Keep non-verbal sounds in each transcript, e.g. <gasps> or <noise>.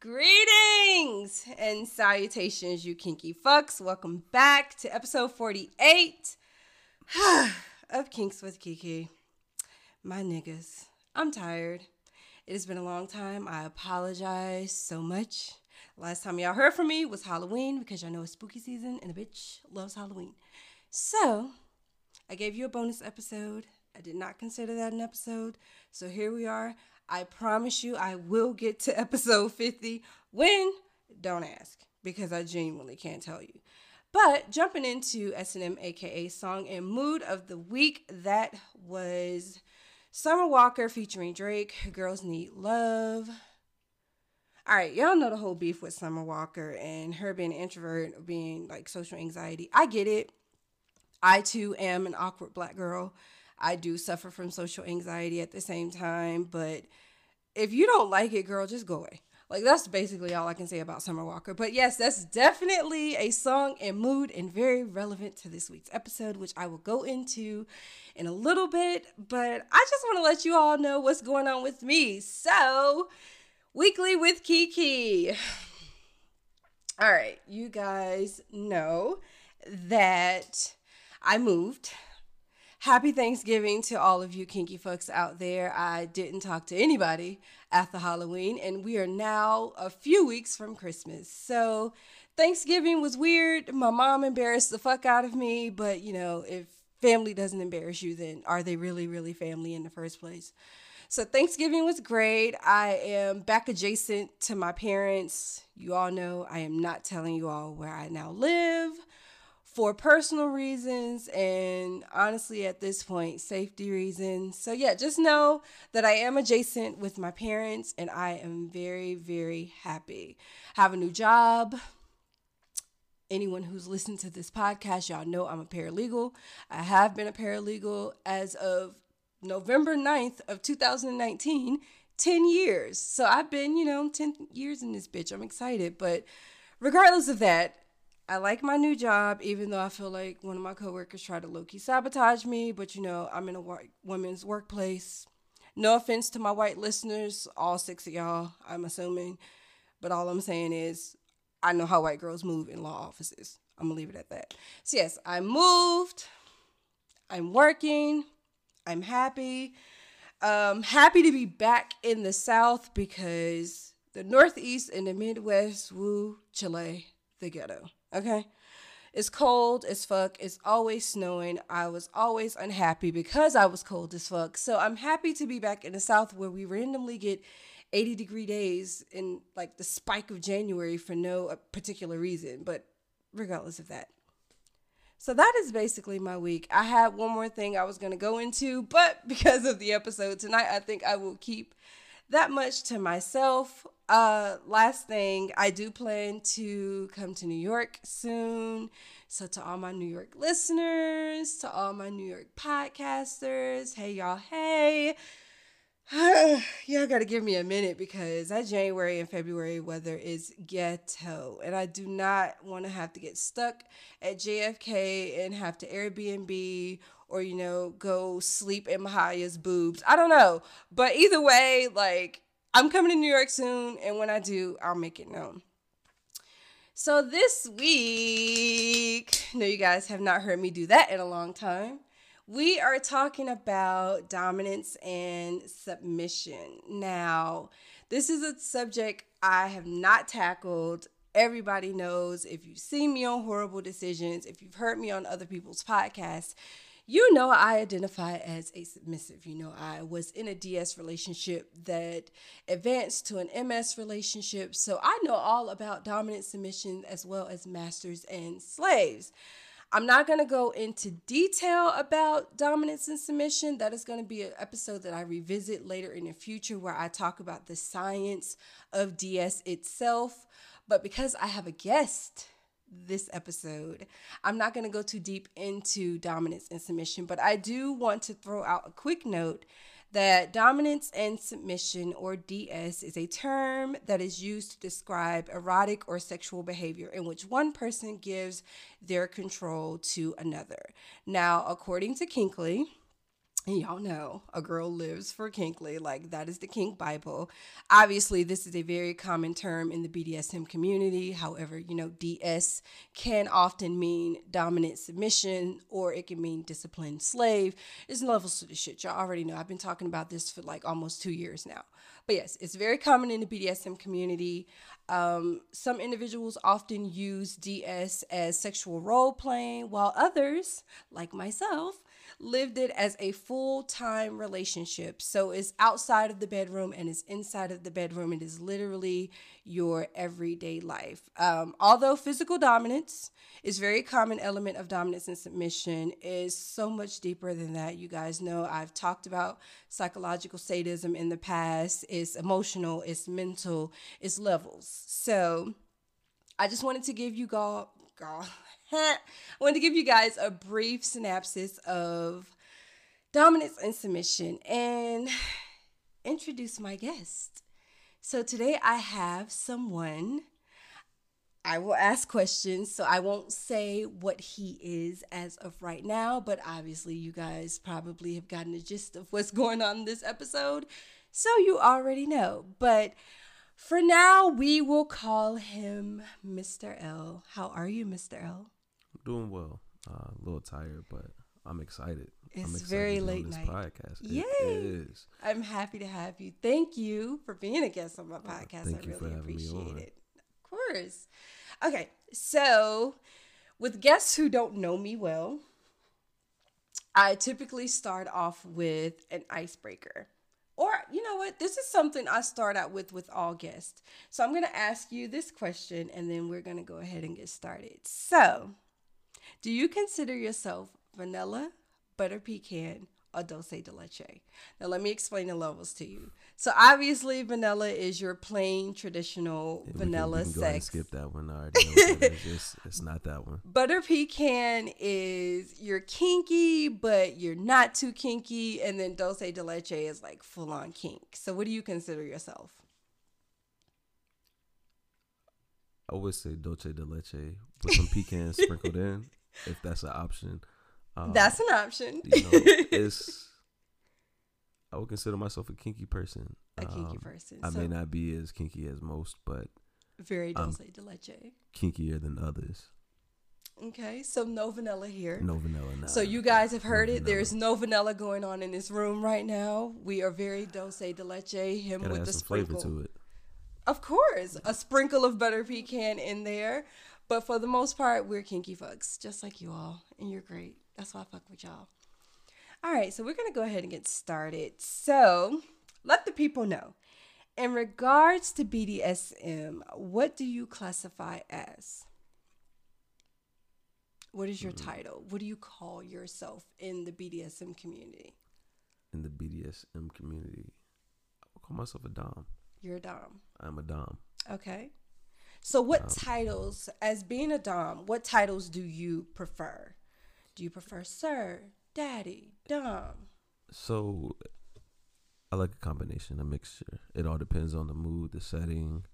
Greetings and salutations, you kinky fucks. Welcome back to episode 48 <sighs> of Kinks with Kiki. My niggas, I'm tired. It has been a long time. I apologize so much. Last time y'all heard from me was Halloween because y'all know it's spooky season and a bitch loves Halloween. So, I gave you a bonus episode. I did not consider that an episode. So here we are. I promise you I will get to episode 50. When? Don't ask because I genuinely can't tell you. But jumping into S&M aka song and mood of the week that was Summer Walker featuring Drake, Girls Need Love. All right, y'all know the whole beef with Summer Walker and her being an introvert, being like social anxiety. I get it. I too am an awkward black girl. I do suffer from social anxiety at the same time, but if you don't like it, girl, just go away. Like that's basically all I can say about Summer Walker. But yes, that's definitely a song and mood and very relevant to this week's episode, which I will go into in a little bit. But I just want to let you all know what's going on with me. So, weekly with Kiki. <sighs> All right, you guys know that I moved. Happy Thanksgiving to all of you kinky folks out there. I didn't talk to anybody after Halloween, and we are now a few weeks from Christmas. So, Thanksgiving was weird. My mom embarrassed the fuck out of me, but you know, if family doesn't embarrass you, then are they really, really family in the first place? So, Thanksgiving was great. I am back adjacent to my parents. You all know I am not telling you all where I now live for personal reasons and honestly at this point safety reasons. So yeah just know that i am adjacent with my parents and i am very very happy. Have a new job. Anyone who's listened to this podcast y'all know i'm a paralegal. I have been a paralegal as of november 9th of 2019 10 years. So i've been you know 10 years in this bitch. I'm excited. But regardless of that I like my new job, even though I feel like one of my coworkers tried to low key sabotage me. But you know, I'm in a white women's workplace. No offense to my white listeners, all six of y'all, I'm assuming. But all I'm saying is, I know how white girls move in law offices. I'm gonna leave it at that. So, yes, I moved. I'm working. I'm happy. Um, happy to be back in the South because the Northeast and the Midwest, woo, Chile, the ghetto. Okay. It's cold as fuck. It's always snowing. I was always unhappy because I was cold as fuck. So I'm happy to be back in the South where we randomly get 80 degree days in like the spike of January for no uh, particular reason. But regardless of that. So that is basically my week. I had one more thing I was going to go into, but <laughs> because of the episode tonight, I think I will keep that much to myself. Uh, last thing, I do plan to come to New York soon. So, to all my New York listeners, to all my New York podcasters, hey y'all, hey. <sighs> y'all gotta give me a minute because that January and February weather is ghetto. And I do not want to have to get stuck at JFK and have to Airbnb or, you know, go sleep in Mahaya's boobs. I don't know. But either way, like, I'm coming to New York soon, and when I do, I'll make it known. So this week, no, you guys have not heard me do that in a long time. We are talking about dominance and submission. Now, this is a subject I have not tackled. Everybody knows if you've seen me on Horrible Decisions, if you've heard me on other people's podcasts, you know I identify as a submissive. You know, I was in a DS relationship that advanced to an MS relationship. So I know all about dominant submission as well as masters and slaves. I'm not going to go into detail about dominance and submission. That is going to be an episode that I revisit later in the future where I talk about the science of DS itself. But because I have a guest this episode. I'm not going to go too deep into dominance and submission, but I do want to throw out a quick note that dominance and submission, or DS, is a term that is used to describe erotic or sexual behavior in which one person gives their control to another. Now, according to Kinkly, y'all know a girl lives for kinkly like that is the kink bible. Obviously this is a very common term in the bdsm community. However you know ds can often mean dominant submission or it can mean disciplined slave. It's levels to the shit. Y'all already know. I've been talking about this for like almost two years now. But yes it's very common in the bdsm community. Um, some individuals often use ds as sexual role playing while others like myself lived it as a full time relationship. So it's outside of the bedroom and it's inside of the bedroom. It is literally your everyday life. Um, although physical dominance is very common element of dominance and submission, is so much deeper than that. You guys know I've talked about psychological sadism in the past. It's emotional, it's mental, it's levels. So I just wanted to give you all, <laughs> I want to give you guys a brief synopsis of dominance and submission and <sighs> introduce my guest. So today I have someone. I will ask questions, so I won't say what he is as of right now, but obviously, you guys probably have gotten the gist of what's going on in this episode, so you already know. But for now, we will call him Mr. L. How are you, Mr. L? Doing well. Uh, a little tired, but I'm excited. It's I'm excited very late this night. podcast. Yay! It is. I'm happy to have you. Thank you for being a guest on my podcast. thank I you for really me appreciate on. it. Of course. Okay, so with guests who don't know me well, I typically start off with an icebreaker. Or, you know what? This is something I start out with with all guests. So I'm going to ask you this question and then we're going to go ahead and get started. So, do you consider yourself vanilla, butter pecan, or dulce de leche? Now, let me explain the levels to you. So, obviously, vanilla is your plain traditional Yeah, we can- vanilla we can, go ahead and sex. skip that one. I already. <laughs> It's, it's not that one. Butter pecan is you're kinky, but you're not too kinky. And then dulce de leche is like full on kink. So, what do you consider yourself? I would say dulce de leche with some pecans sprinkled in, if that's an option. Um, That's an option. you know, <laughs> it's. I would consider myself a kinky person. a kinky Um, person. I so, may not be as kinky as most, but very dulce de leche. kinkier than others. Okay, so no vanilla here. No vanilla. Nah. So you guys have No heard it. vanilla. There's no vanilla going on in this room right now. We are very dulce de leche. Him gotta with the sprinkle. to it. Of course, a sprinkle of butter pecan in there. But for the most part, we're kinky fucks, just like you all. And you're great. That's why I fuck with y'all. All right, so we're going to go ahead and get started. So let the people know. In regards to BDSM, what do you classify as? What is your mm. title? What do you call yourself in the BDSM community? In the BDSM community, I would call myself a dom. You're a Dom. I'm a dom. Okay. So, what titles, as being a Dom, what titles do you prefer? Do you prefer Sir, Daddy, Dom? So I like a combination, a mixture. It all depends on the mood, the setting,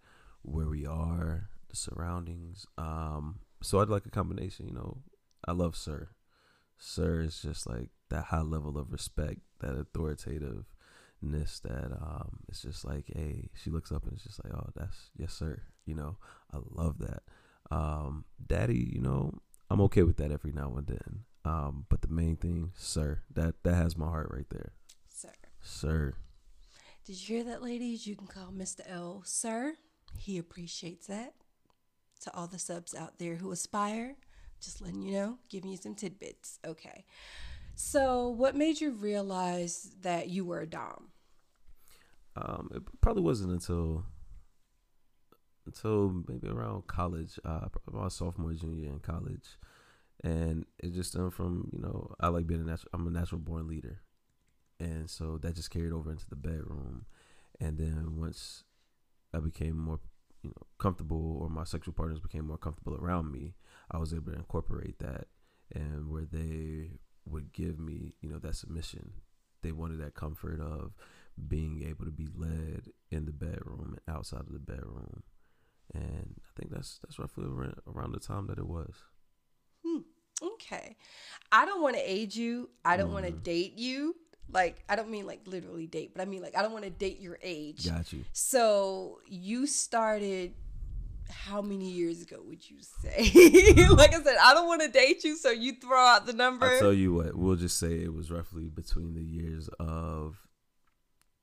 where we are, the surroundings. Um, so I'd like a combination. You know, I love Sir. Sir is just like that high level of respect, that authoritativeness. That um, it's just like, hey, she looks up and it's just like, oh, that's yes, sir. You know, I love that. Um, Daddy, you know, I'm okay with that every now and then. Um, but the main thing, sir, that that has my heart right there, Sir. sir. Did you hear that, ladies? You can call Mr. L Sir. He appreciates that. To all the subs out there who aspire, just letting you know, giving you some tidbits. Okay. So, what made you realize that you were a Dom? Um, it probably wasn't until until maybe around college, uh, my sophomore junior year in college, and it just stemmed from you know I like being a natural. I'm a natural born leader, and so that just carried over into the bedroom, and then once I became more you know comfortable, or my sexual partners became more comfortable around me, I was able to incorporate that, and where they would give me you know that submission, they wanted that comfort of being able to be led in the bedroom and outside of the bedroom. And I think that's that's roughly around, the time that it was. Hmm. Okay. I don't want to age you. I don't want to mm-hmm. date you. Like I don't mean like literally date, but I mean like I don't want to date your age. Got you. So you started how many years ago would you say? <laughs> like I said, I don't want to date you, so you throw out the number. I'll tell you what, we'll just say it was roughly between the years of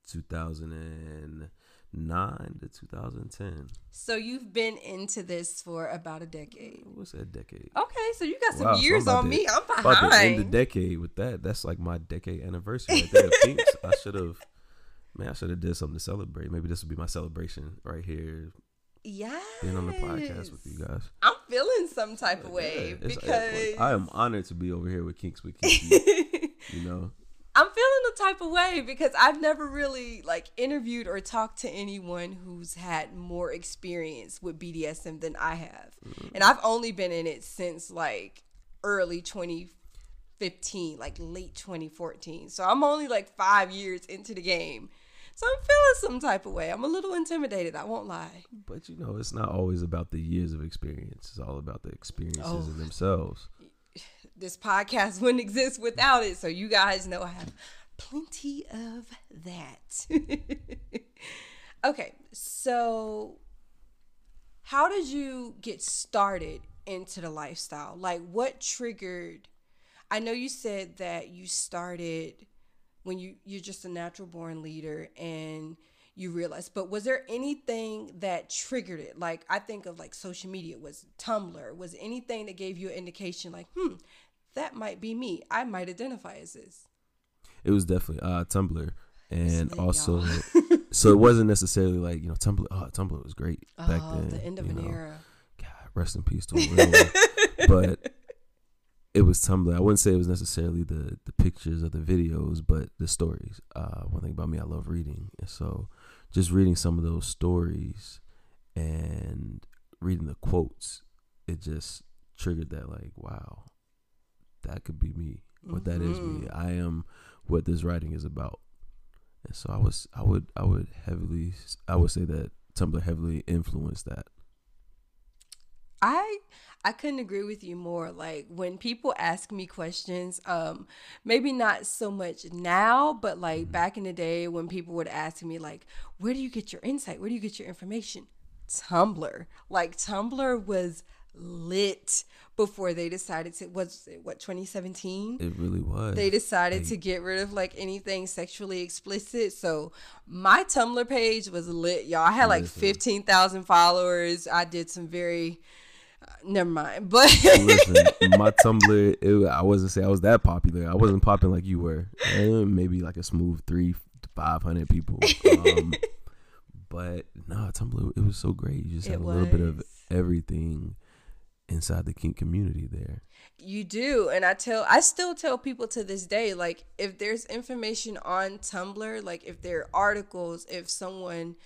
2009 to 2010. So you've been into this for about a decade. What's that decade? Okay, so you got some Wow, years I'm on to- me. I'm About to end the decade with that. That's like my decade anniversary right there. <laughs> Pinks. I should have, man, I should have did something to celebrate. Maybe this would be my celebration right here, Yeah. being on the podcast with you guys. I'm feeling some type of way Yeah, because I am honored to be over here with Kinks with Kiki. <laughs> you know, I'm feeling type of way because I've never really like interviewed or talked to anyone who's had more experience with BDSM than I have. Mm-hmm. And I've only been in it since like early 2015, like late 2014. So I'm only like 5 years into the game. So I'm feeling some type of way. I'm a little intimidated, I won't lie. but you know, it's not always about the years of experience. It's all about the experiences Oh. in themselves. <sighs> This podcast <laughs> wouldn't exist without it. So you guys know I have plenty of that. <laughs> okay, so how did you get started into the lifestyle? Like what triggered I know you said that you started when you you're just a natural born leader and you realized but was there anything that triggered it like i think of like social media was tumblr was anything that gave you an indication like hmm that might be me i might identify as this It was definitely uh, Tumblr, and lit, also, <laughs> so it wasn't necessarily like you know Tumblr. Oh, Tumblr was great back oh then. the end of an know. era God, rest in peace to a real <laughs> but it was Tumblr. I wouldn't say it was necessarily the the pictures or the videos, but the stories. Uh, one thing about me, I love reading, and so just reading some of those stories and reading the quotes, it just triggered that like, wow, that could be me. What that is me. Mhm. I am what this writing is about. And so I was, I would, I would heavily, I would say that Tumblr heavily influenced that. I I couldn't agree with you more. Like when people ask me questions, um, maybe not so much now, but like back in the day when people would ask me like, "Where do you get your insight? Where do you get your information?" Tumblr. Like Tumblr was lit before they decided to was it what 2017 It really was. they decided Like, to get rid of like anything sexually explicit. So my Tumblr page was lit, y'all. I had like Listen. fifteen thousand followers. I did some very uh, never mind, but Listen, <laughs> my Tumblr, it, I wasn't say I was that popular. I wasn't popping like you were. Eh, maybe like a smooth three to five hundred people. Um, <laughs> but no, Tumblr, it was so great. You just It had a little bit of everything inside the kink community there. You do, and I tell I still tell people to this day like if there's information on Tumblr, like if there are articles, if someone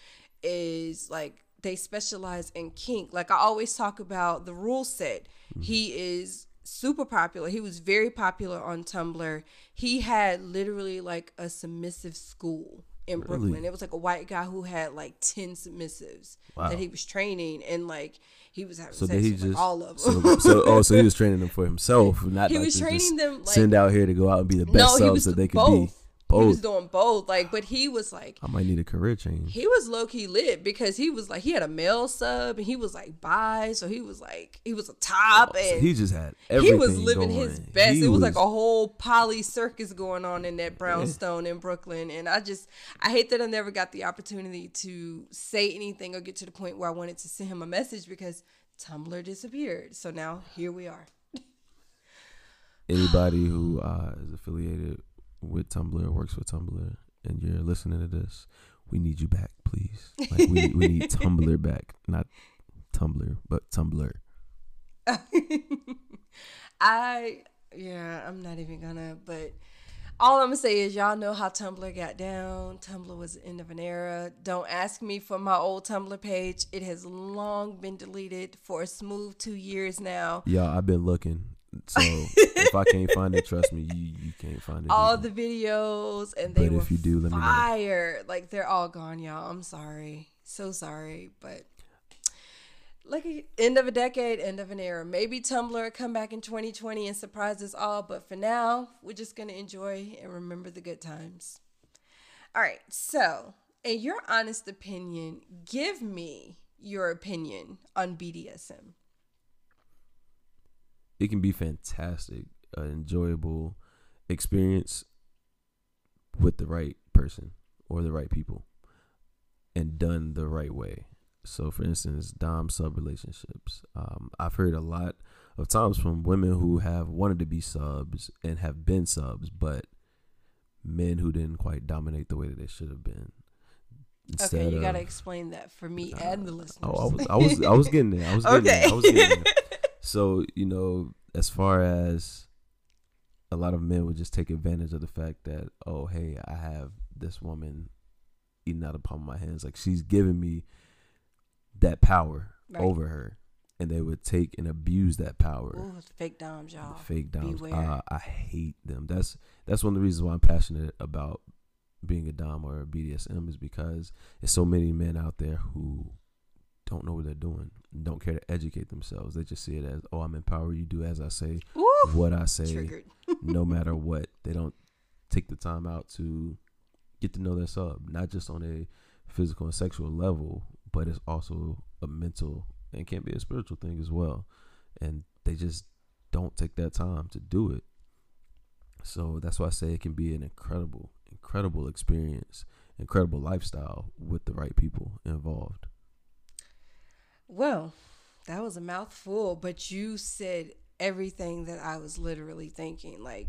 is like they specialize in kink, like I always talk about the rule set. Mm-hmm. He is super popular. He was very popular on Tumblr. He had literally like a submissive school in Really? Brooklyn. It was like a white guy who had like 10 submissives Wow. that he was training and like he was having So sex he with just all of them. so, so oh so he <laughs> was training them for himself, not He like was training them, like- send out here to go out and be the best no, selves that they could both. be. Both. He was doing both. Like, but he was like, I might need a career change. he was low key lit because he was like, he had a male sub and he was like bi, so he was like, he was a top So and he just had he was living his best. He it was, like a whole poly circus going on in that brownstone in Brooklyn, and I just, I hate that I never got the opportunity to say anything or get to the point where I wanted to send him a message because Tumblr disappeared. So now here we are. anybody who uh, is affiliated with Tumblr or works with Tumblr and you're listening to this, we need you back, please. <laughs> Like we, we need Tumblr back, not Tumblr, but Tumblr. <laughs> I yeah, I'm not even gonna. But all I'm gonna say is y'all know how Tumblr got down. Tumblr was the end of an era. Don't ask me for my old Tumblr page. It has long been deleted for a smooth two years now. Y'all, I've been looking. So if I can't find it, trust me, you you can't find it. All either. the videos and they But were if you do, let me know. fire. Like they're all gone, y'all. I'm sorry, so sorry, but like end of a decade, end of an era. Maybe Tumblr come back in 2020 and surprise us all, but for now, we're just going to enjoy and remember the good times. All right, so in your honest opinion, give me your opinion on BDSM. It can be fantastic, an enjoyable experience with the right person or the right people and done the right way. So, for instance, dom sub relationships. Um, I've heard a lot of times from women who have wanted to be subs and have been subs, but men who didn't quite dominate the way that they should have been. Instead okay, you got to explain that for me uh, and the listeners. Oh, I was, I was, I was getting there. I was <laughs> getting okay. there. I was getting there. So, you know, as far as a lot of men would just take advantage of the fact that, oh, hey, I have this woman eating out of palm of my hands. Like she's giving me that power right. over her. And they would take and abuse that power. Ooh, fake doms, y'all. fake doms. Uh, I hate them. That's that's one of the reasons why I'm passionate about being a dom or a BDSM is because there's so many men out there who don't know what they're doing, don't care to educate themselves. They just see it as, oh, I'm empowered. You do as I say, Ooh, what I say, <laughs> no matter what. They don't take the time out to get to know their sub, not just on a physical and sexual level, but it's also a mental and can be a spiritual thing as well. And they just don't take that time to do it. So that's why I say it can be an incredible, incredible experience, incredible lifestyle with the right people involved. Well, that was a mouthful, but you said everything that I was literally thinking. Like,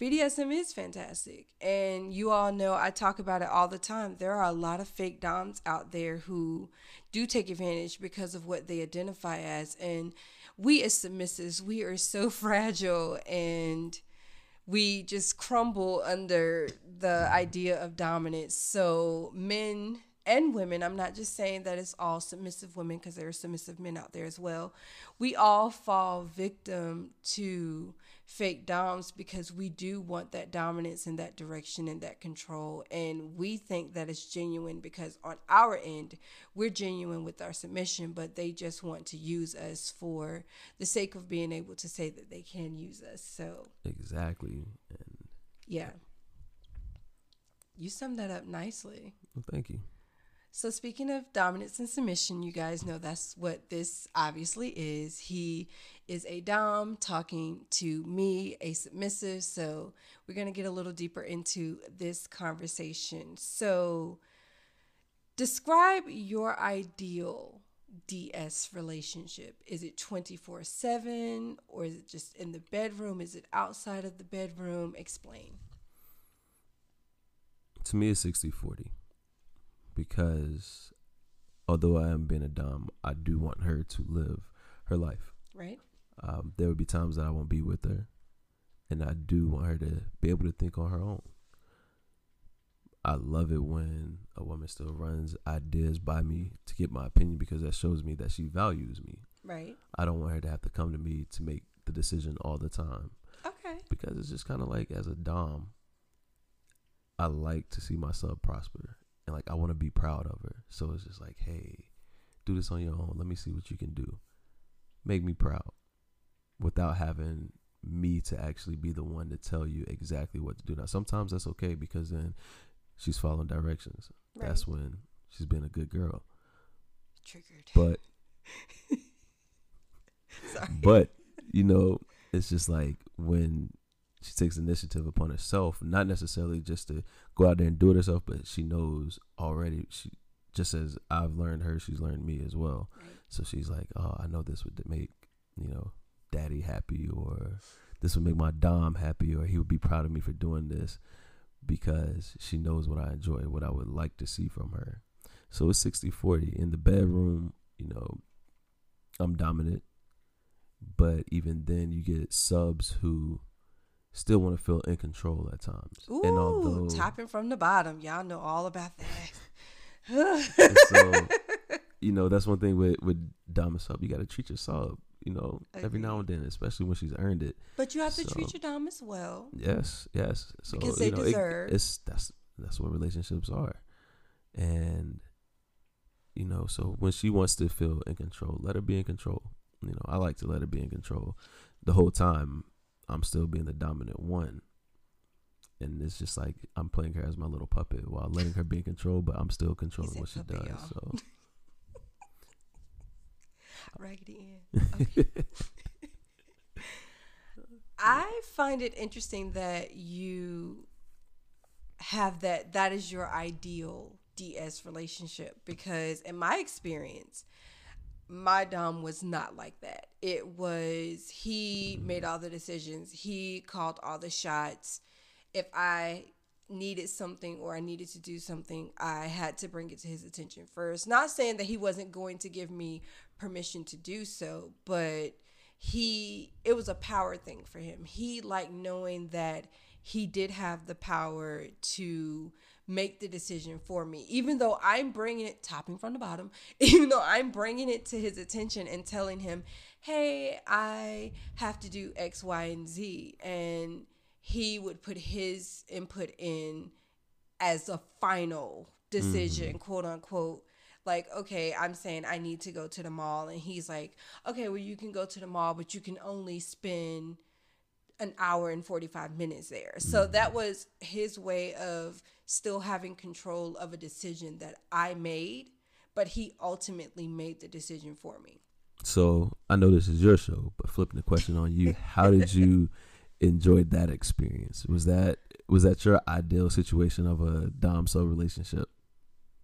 BDSM is fantastic. And you all know I talk about it all the time. There are a lot of fake DOMs out there who do take advantage because of what they identify as. And we as submissives, we are so <laughs> fragile and we just crumble under the idea of dominance. So men and women, I'm not just saying that it's all submissive women because there are submissive men out there as well. We all fall victim to fake doms because we do want that dominance and that direction and that control. And we think that it's genuine because on our end we're genuine with our submission but they just want to use us for the sake of being able to say that they can use us. So exactly. And yeah. You summed that up nicely. Well thank you so, speaking of dominance and submission, you guys know that's what this obviously is. He is a Dom talking to me, a submissive. So, we're going to get a little deeper into this conversation. So, describe your ideal DS relationship. Is it 24 7 or is it just in the bedroom? Is it outside of the bedroom? Explain. To me, it's 60 40 because although I am being a dom, I do want her to live her life. Right. Um, there would be times that I won't be with her, and I do want her to be able to think on her own. I love it when a woman still runs ideas by me to get my opinion because that shows me that she values me. Right. I don't want her to have to come to me to make the decision all the time. Okay. Because it's just kind of like as a dom, I like to see myself prosper and like I want to be proud of her. So it's just like, hey, do this on your own. Let me see what you can do. Make me proud without having me to actually be the one to tell you exactly what to do. Now, sometimes that's okay because then she's following directions. Right. That's when she's been a good girl. Triggered. But <laughs> But, you know, it's just like when she takes initiative upon herself, not necessarily just to go out there and do it herself, but she knows already. She just as I've learned her, she's learned me as well. So she's like, oh, I know this would make you know daddy happy, or this would make my dom happy, or he would be proud of me for doing this because she knows what I enjoy, what I would like to see from her. So it's 60 40. In the bedroom, you know, I'm dominant. But even then, you get subs who still want to feel in control at times. Ooh, and although topping from the bottom, y'all know all about that. so, <laughs> you know, that's one thing with with Dama sub. You got to treat your sub, you know, Agreed. every now and then, especially when she's earned it. But you have so, to treat your Dom as well. Yes, yes. So because they you know, deserve. It, it's that's that's what relationships are, and you know. So when she wants to feel in control, let her be in control. You know, I like to let her be in control. The whole time, I'm still being the dominant one, and it's just like I'm playing her as my little puppet while letting her be in control, but I'm still controlling what she puppet, does. y'all. So <laughs> Raggedy Ann. <laughs> Okay. I find it interesting that you have that that is your ideal DS relationship because in my experience my dom was not like that. It was he made mm-hmm. all the decisions. He called all the shots. If I needed something or I needed to do something, I had to bring it to his attention first. Not saying that he wasn't going to give me permission to do so, but he it was a power thing for him. He liked knowing that he did have the power to make the decision for me. Even though i'm bringing it topping from the bottom <laughs> even though i'm bringing it to his attention and telling him hey i have to do x y and z and he would put his input in as a final decision mm-hmm. quote unquote. Like okay i'm saying i need to go to the mall and he's like okay well you can go to the mall but you can only spend an hour and 45 minutes there. So mm-hmm. that was his way of still having control of a decision that I made, but he ultimately made the decision for me. So I know this is your show, but flipping the question on you, how did you <laughs> enjoy that experience? Was that was that your ideal situation of a dom sub relationship?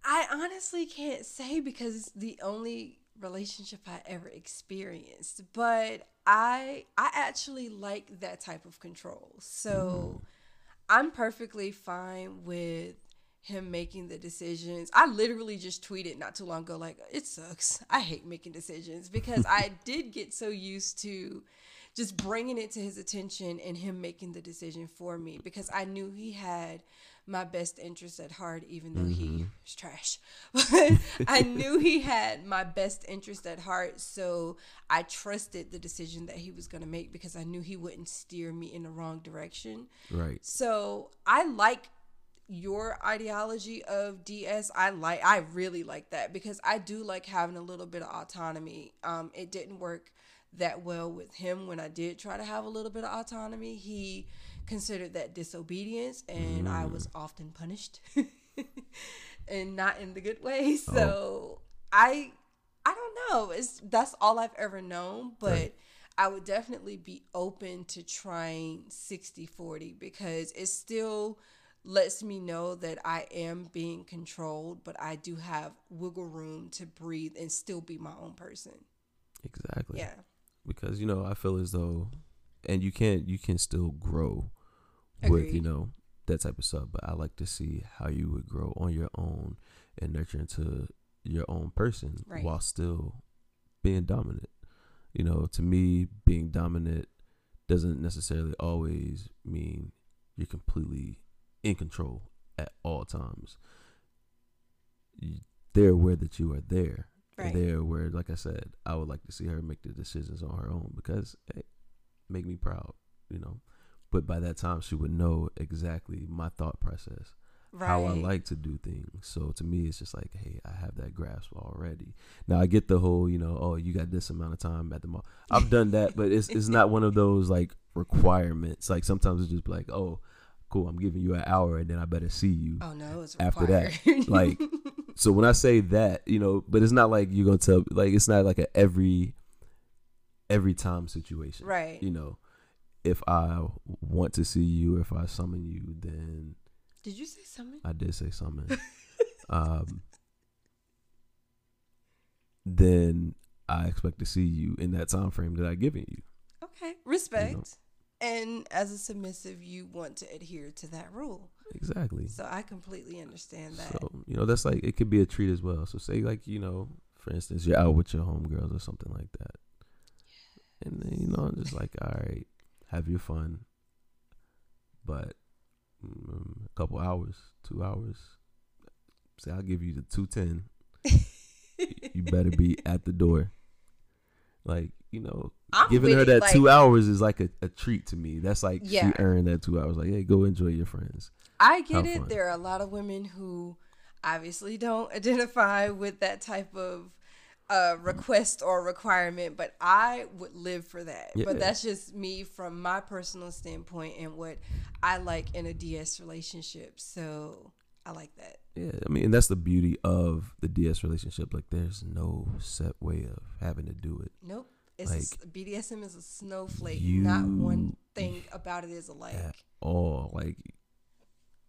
I honestly can't say because it's the only relationship I ever experienced, but I I actually like that type of control. So mm. I'm perfectly fine with him making the decisions. I literally just tweeted not too long ago like it sucks. I hate making decisions because I <laughs> did get so used to just bringing it to his attention and him making the decision for me because I knew he had my best interest at heart, even though he was trash. <laughs> But I knew he had my best interest at heart, so I trusted the decision that he was going to make because I knew he wouldn't steer me in the wrong direction. Right. So I like your ideology of DS. I like I really like that because I do like having a little bit of autonomy. Um it didn't work that well with him when I did try to have a little bit of autonomy. He considered that disobedience and I was mm. often punished <laughs> and not in the good way. Oh. So I I don't know. It's that's all I've ever known, but Right. I would definitely be open to trying 60-40 because it still lets me know that I am being controlled, but I do have wiggle room to breathe and still be my own person. Exactly. Yeah. Because you know, I feel as though, and you can't, you can still grow with you know that type of stuff. But I like to see how you would grow on your own and nurture into your own person Right. while still being dominant. You know, to me, being dominant doesn't necessarily always mean you're completely in control at all times. They're aware that you are there. Right. They're aware, like I said, I would like to see her make the decisions on her own because hey, make me proud, you know. But by that time, she would know exactly my thought process, Right. how I like to do things. So to me, it's just like, hey, I have that grasp already. Now I get the whole, you know, oh, you got this amount of time at the mall. I've done that, but it's it's not one of those like requirements. Like sometimes it's just like, oh, cool, I'm giving you an hour, and then I better see you. Oh no, it's after required. that, <laughs> like, So when I say that, you know, but it's not like you're gonna tell, like, it's not like a every every time situation, right. You know, if I want to see you, if I summon you, then Did you say something? I did say summon. <laughs> um, then I expect to see you in that time frame that I given you. Okay, respect. And as a submissive, you want to adhere to that rule. Exactly. So I completely understand that. So you know, that's like it could be a treat as well. So say like you know, for instance, you're out with your homegirls or something like that, and then you know, I'm just like, all right, have your fun, but mm, a couple hours, two hours. Say I'll give you the two ten. <laughs> you better be at the door. Like you know, I'm giving her that like- two hours is like a, a treat to me. That's like Yeah. she earned that two hours. Like, hey, go enjoy your friends. I get Have it. fun. There are a lot of women who obviously don't <laughs> identify with that type of uh, request or requirement, but I would live for that. Yeah. But that's just me from my personal standpoint and what I like in a DS relationship. So I like that. Yeah, I mean, and that's the beauty of the DS relationship. Like, there's no set way of having to do it. Nope. It's a Like, BDSM is a snowflake. Not one thing about it is alike. At all, like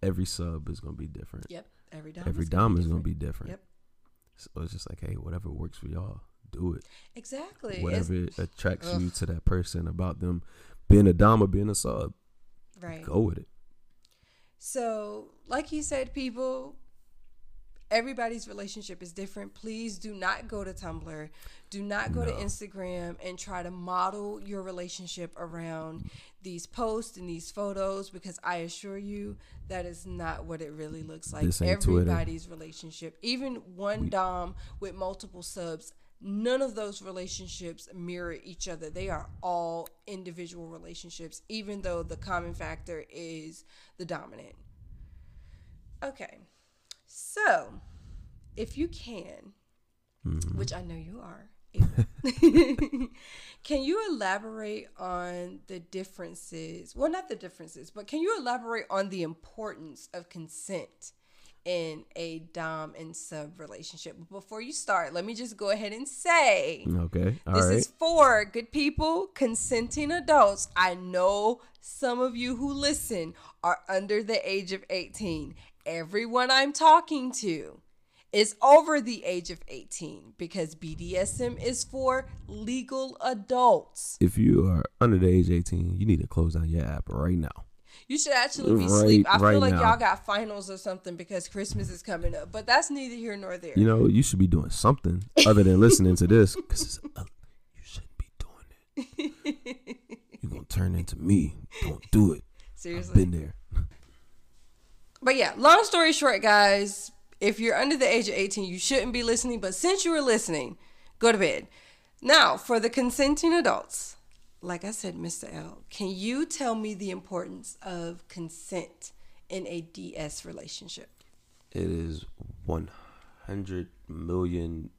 every sub is gonna be different. Yep. Every dom. every is gonna dom is gonna be different. Yep. So it's just like, hey, whatever works for y'all, do it. Exactly. It's- Whatever attracts you to that person about them being a dom or being a sub, right. go with it. So, like you said, people, everybody's relationship is different. Please do not go to Tumblr. Do not go to Instagram and try to model your relationship around these posts and these photos because I assure you that is not what it really looks like. Ain't Twitter. Everybody's relationship, even one Dom with multiple subs, none of those relationships mirror each other. They are all individual relationships, even though the common factor is the dominant. Okay. So, if you can, Mhm. which I know you are, <laughs> can you elaborate on the differences? Well, not the differences, but can you elaborate on the importance of consent in a dom and sub relationship? But before you start, let me just go ahead and say Okay, all this right. is for good people, consenting adults. I know some of you who listen are under the age of 18. Everyone I'm talking to is over the age of 18 because BDSM is for legal adults. if you are under the age 18, you need to close down your app right now. You should actually be Right- asleep. I right feel like now. y'all got finals or something because Christmas is coming up, but that's neither here nor there. You know, you should be doing something other than listening to this because uh, you shouldn't be doing it. <laughs> You're going to turn into me. Don't do it. Seriously, I've Seriously. been there. But yeah, long story short, guys, if you're under the age of 18, you shouldn't be listening. But since you were listening, go to bed. Now, for the consenting adults, like I said, Mr. L, can you tell me the importance of consent in a DS relationship? It is 100 million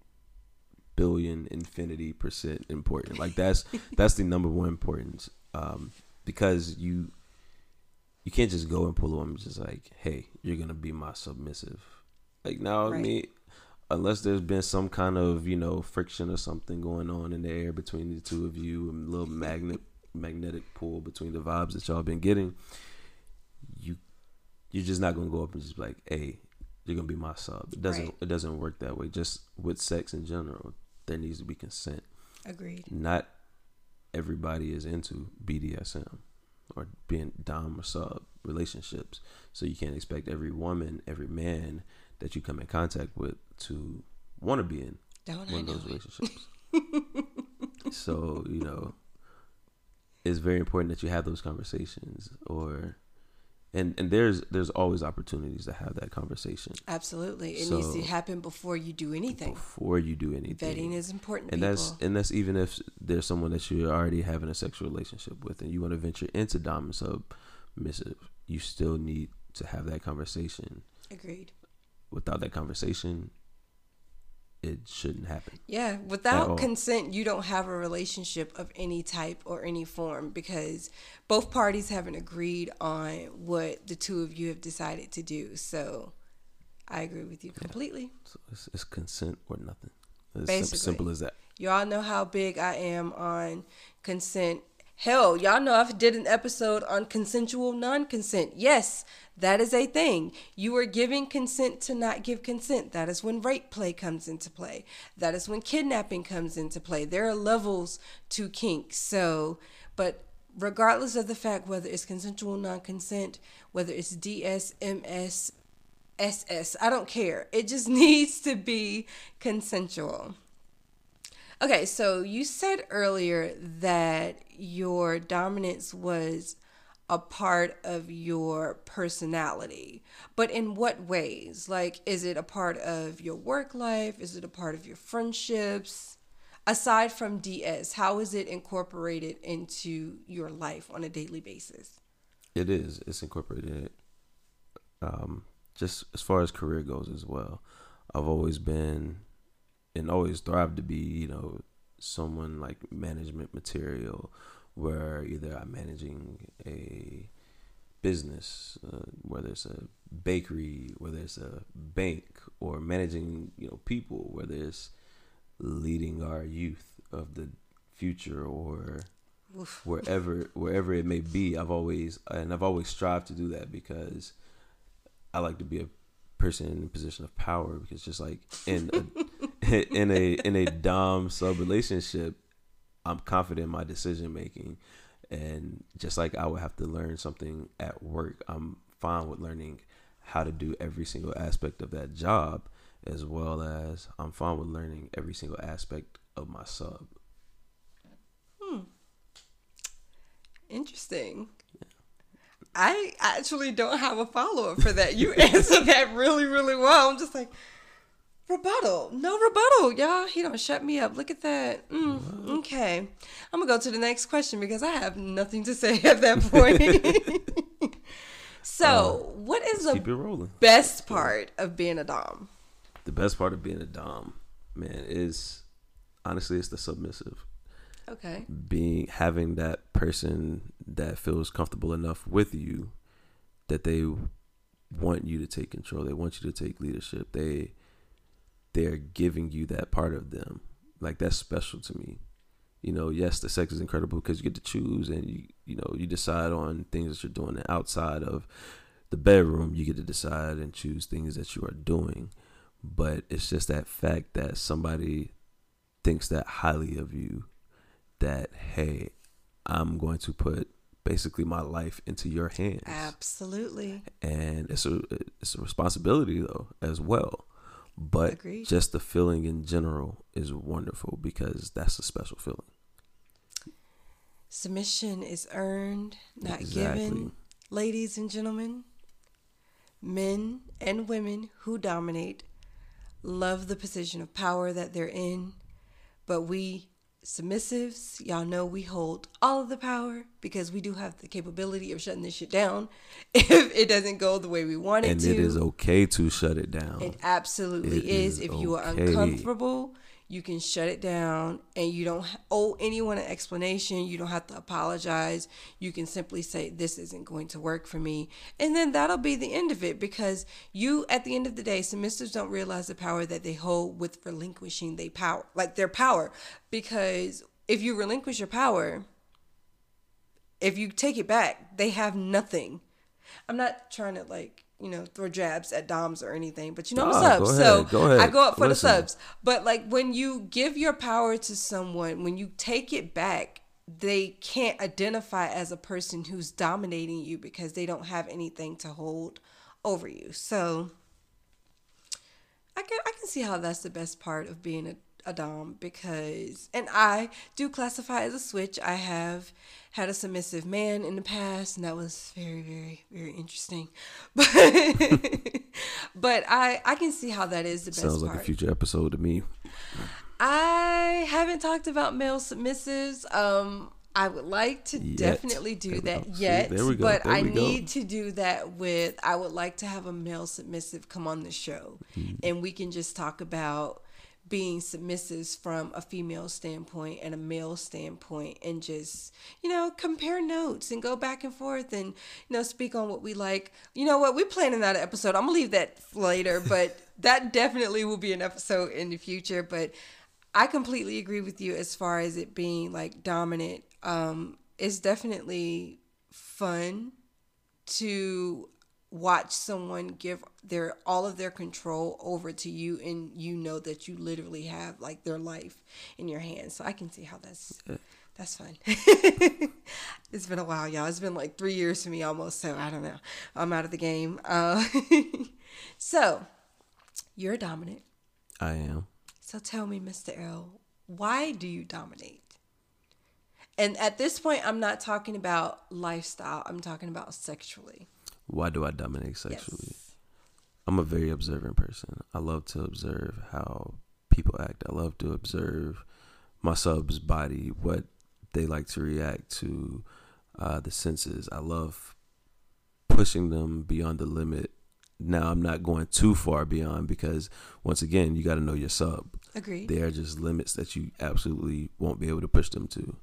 billion infinity percent important. Like that's that's the number one importance. Um, because you you can't just go and pull a woman just like, hey, you're gonna be my submissive. Like now, I mean, unless there's been some kind of you know friction or something going on in the air between the two of you, and a little magnet magnetic pull between the vibes that y'all been getting, you you're just not gonna go up and just be like, hey, you're gonna be my sub. It doesn't Right. it doesn't work that way. Just with sex in general, there needs to be consent. Agreed. Not everybody is into BDSM or being dom or sub relationships. So you can't expect every woman, every man that you come in contact with to want to be in Don't one of those relationships. <laughs> so you know, it's very important that you have those conversations, or and and there's there's always opportunities to have that conversation Absolutely. It needs to happen before you do anything. before you do anything. Vetting is important, and people. that's and that's even if there's someone that you're already having a sexual relationship with, and you want to venture into dom and submissive, you still need to have that conversation. Agreed. Without that conversation, it shouldn't happen. Yeah, without consent, you don't have a relationship of any type or any form because both parties haven't agreed on what the two of you have decided to do. So I agree with you completely. So it's, it's consent or nothing. It's Basically. simple as that. Y'all know how big I am on consent. Hell, y'all know I've did an episode on consensual non-consent. Yes, that is a thing. You are giving consent to not give consent. That is when rape play comes into play. That is when kidnapping comes into play. There are levels to kink. So, but regardless of the fact whether it's consensual non-consent, whether it's DS, MS, SS, I don't care. It just <laughs> needs to be consensual. Okay, so you said earlier that your dominance was a part of your personality. But in what ways? Like, is it a part of your work life? Is it a part of your friendships? Aside from DS, how is it incorporated into your life on a daily basis? It is. It's incorporated. Um, just as far as career goes as well. I've always been and always thrived to be, you know, someone like management material where either I'm managing a business, uh, whether it's a bakery, whether it's a bank, or managing you know people, whether it's leading our youth of the future or Oof. wherever wherever it may be. I've always and I've always strived to do that because I like to be a person in a position of power because just like in a, <laughs> <laughs> in a in a dom sub relationship, I'm confident in my decision making and just like I would have to learn something at work, I'm fine with learning how to do every single aspect of that job, as well as I'm fine with learning every single aspect of my sub. Hmm. Interesting. I actually don't have a follow up for that. You <laughs> answered that really, really well. I'm just like, Rebuttal. No rebuttal, y'all. He don't shut me up. Look at that. Mm, okay. I'm going to go to the next question because I have nothing to <laughs> say at that point. <laughs> so, uh, what is the best part of being a Dom? The best part of being a Dom, man, is honestly, it's the submissive. Okay. Being, having that person that feels comfortable enough with you that they want you to take control. They want you to take leadership. They, they're giving you that part of them. Like that's special to me. You know, yes, the sex is incredible because you get to choose and you you know, you decide on things that you're doing outside of the bedroom. You get to decide and choose things that you are doing. But it's just that fact that somebody thinks that highly of you that hey, I'm going to put basically my life into your hands. Absolutely. And it's a it's a responsibility though as well. But Agreed. just the feeling in general is wonderful because that's a special feeling. Submission is earned, not exactly. given. Ladies and gentlemen, men and women who dominate love the position of power that they're in, but we submissives, y'all know we hold all of the power because we do have the capability of shutting this shit down <laughs> if it doesn't go the way we want it and to. And it is okay to shut it down. It absolutely it is. is. If okay. you are uncomfortable, you can shut it down and you don't owe anyone an explanation. You don't have to apologize. You can simply say, This isn't going to work for me. And then that'll be the end of it because you, at the end of the day, submissives don't realize the power that they hold with relinquishing their power, like their power. Because if you relinquish your power, if you take it back, they have nothing. I'm not trying to like you know, throw jabs at DOMs or anything, but you know, ah, subs. so I go up for Listen. the subs. But like when you give your power to someone, when you take it back, they can't identify as a person who's dominating you because they don't have anything to hold over you. So I can I can see how that's the best part of being a, a dom because and I do classify as a switch. I have had a submissive man in the past, and that was very, very, very interesting. But <laughs> but I I can see how that is the best. Sounds like part. a future episode to me. I haven't talked about male submissives. Um, I would like to yet. definitely do that yet, but I need to do that with. I would like to have a male submissive come on the show, mm. and we can just talk about being submissives from a female standpoint and a male standpoint and just you know compare notes and go back and forth and you know speak on what we like. You know what? We're planning that episode. I'm gonna leave that later <laughs> but that definitely will be an episode in the future. But i completely agree with you as far as it being like dominant. Um it's definitely fun to watch someone give their all of their control over to you and you know that you literally have like their life in your hands. So i can see how that's that's fun. <laughs> It's been a while y'all. It's been like three years for me almost so i don't know. I'm out of the game. Uh, <laughs> so you're dominant. I am. So tell me mr l why do you dominate? And at this point i'm not talking about lifestyle. I'm talking about sexually why do I dominate sexually? Yes. I'm a very observant person. I love to observe how people act. I love to observe my sub's body, what they like to react to, uh, the senses. I love pushing them beyond the limit Now I'm not going too far beyond because once again, you got to know your sub. Agreed. There are just limits that you absolutely won't be able to push them to.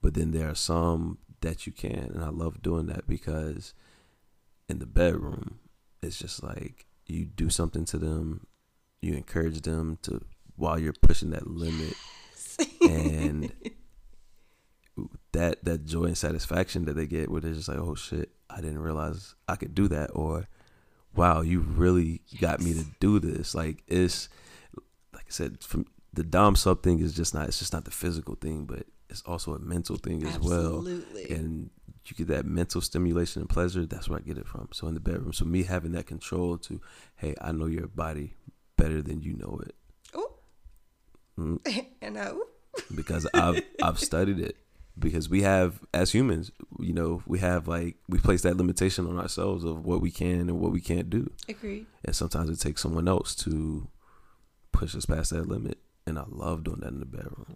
But then there are some that you can, and I love doing that because in the bedroom, it's just like you do something to them, you encourage them to while you're pushing that limit, and <laughs> that that joy and satisfaction that they get, where they're just like, "Oh shit, I didn't realize I could do that," or "Wow, you really got me to do this." Like it's like I said, from the dom sub thing is just not. It's just not the physical thing, but it's also a mental thing as Absolutely. well. And you get that mental stimulation and pleasure. That's where I get it from. So in the bedroom, so me having that control to, hey, I know your body better than you know it. Ooh. Mm. <laughs> and I, ooh. <laughs> because I've I've studied it. Because we have, as humans, you know, we have like we place that limitation on ourselves of what we can and what we can't do, Agreed. and sometimes it takes someone else to push us past that limit. And I love doing that in the bedroom.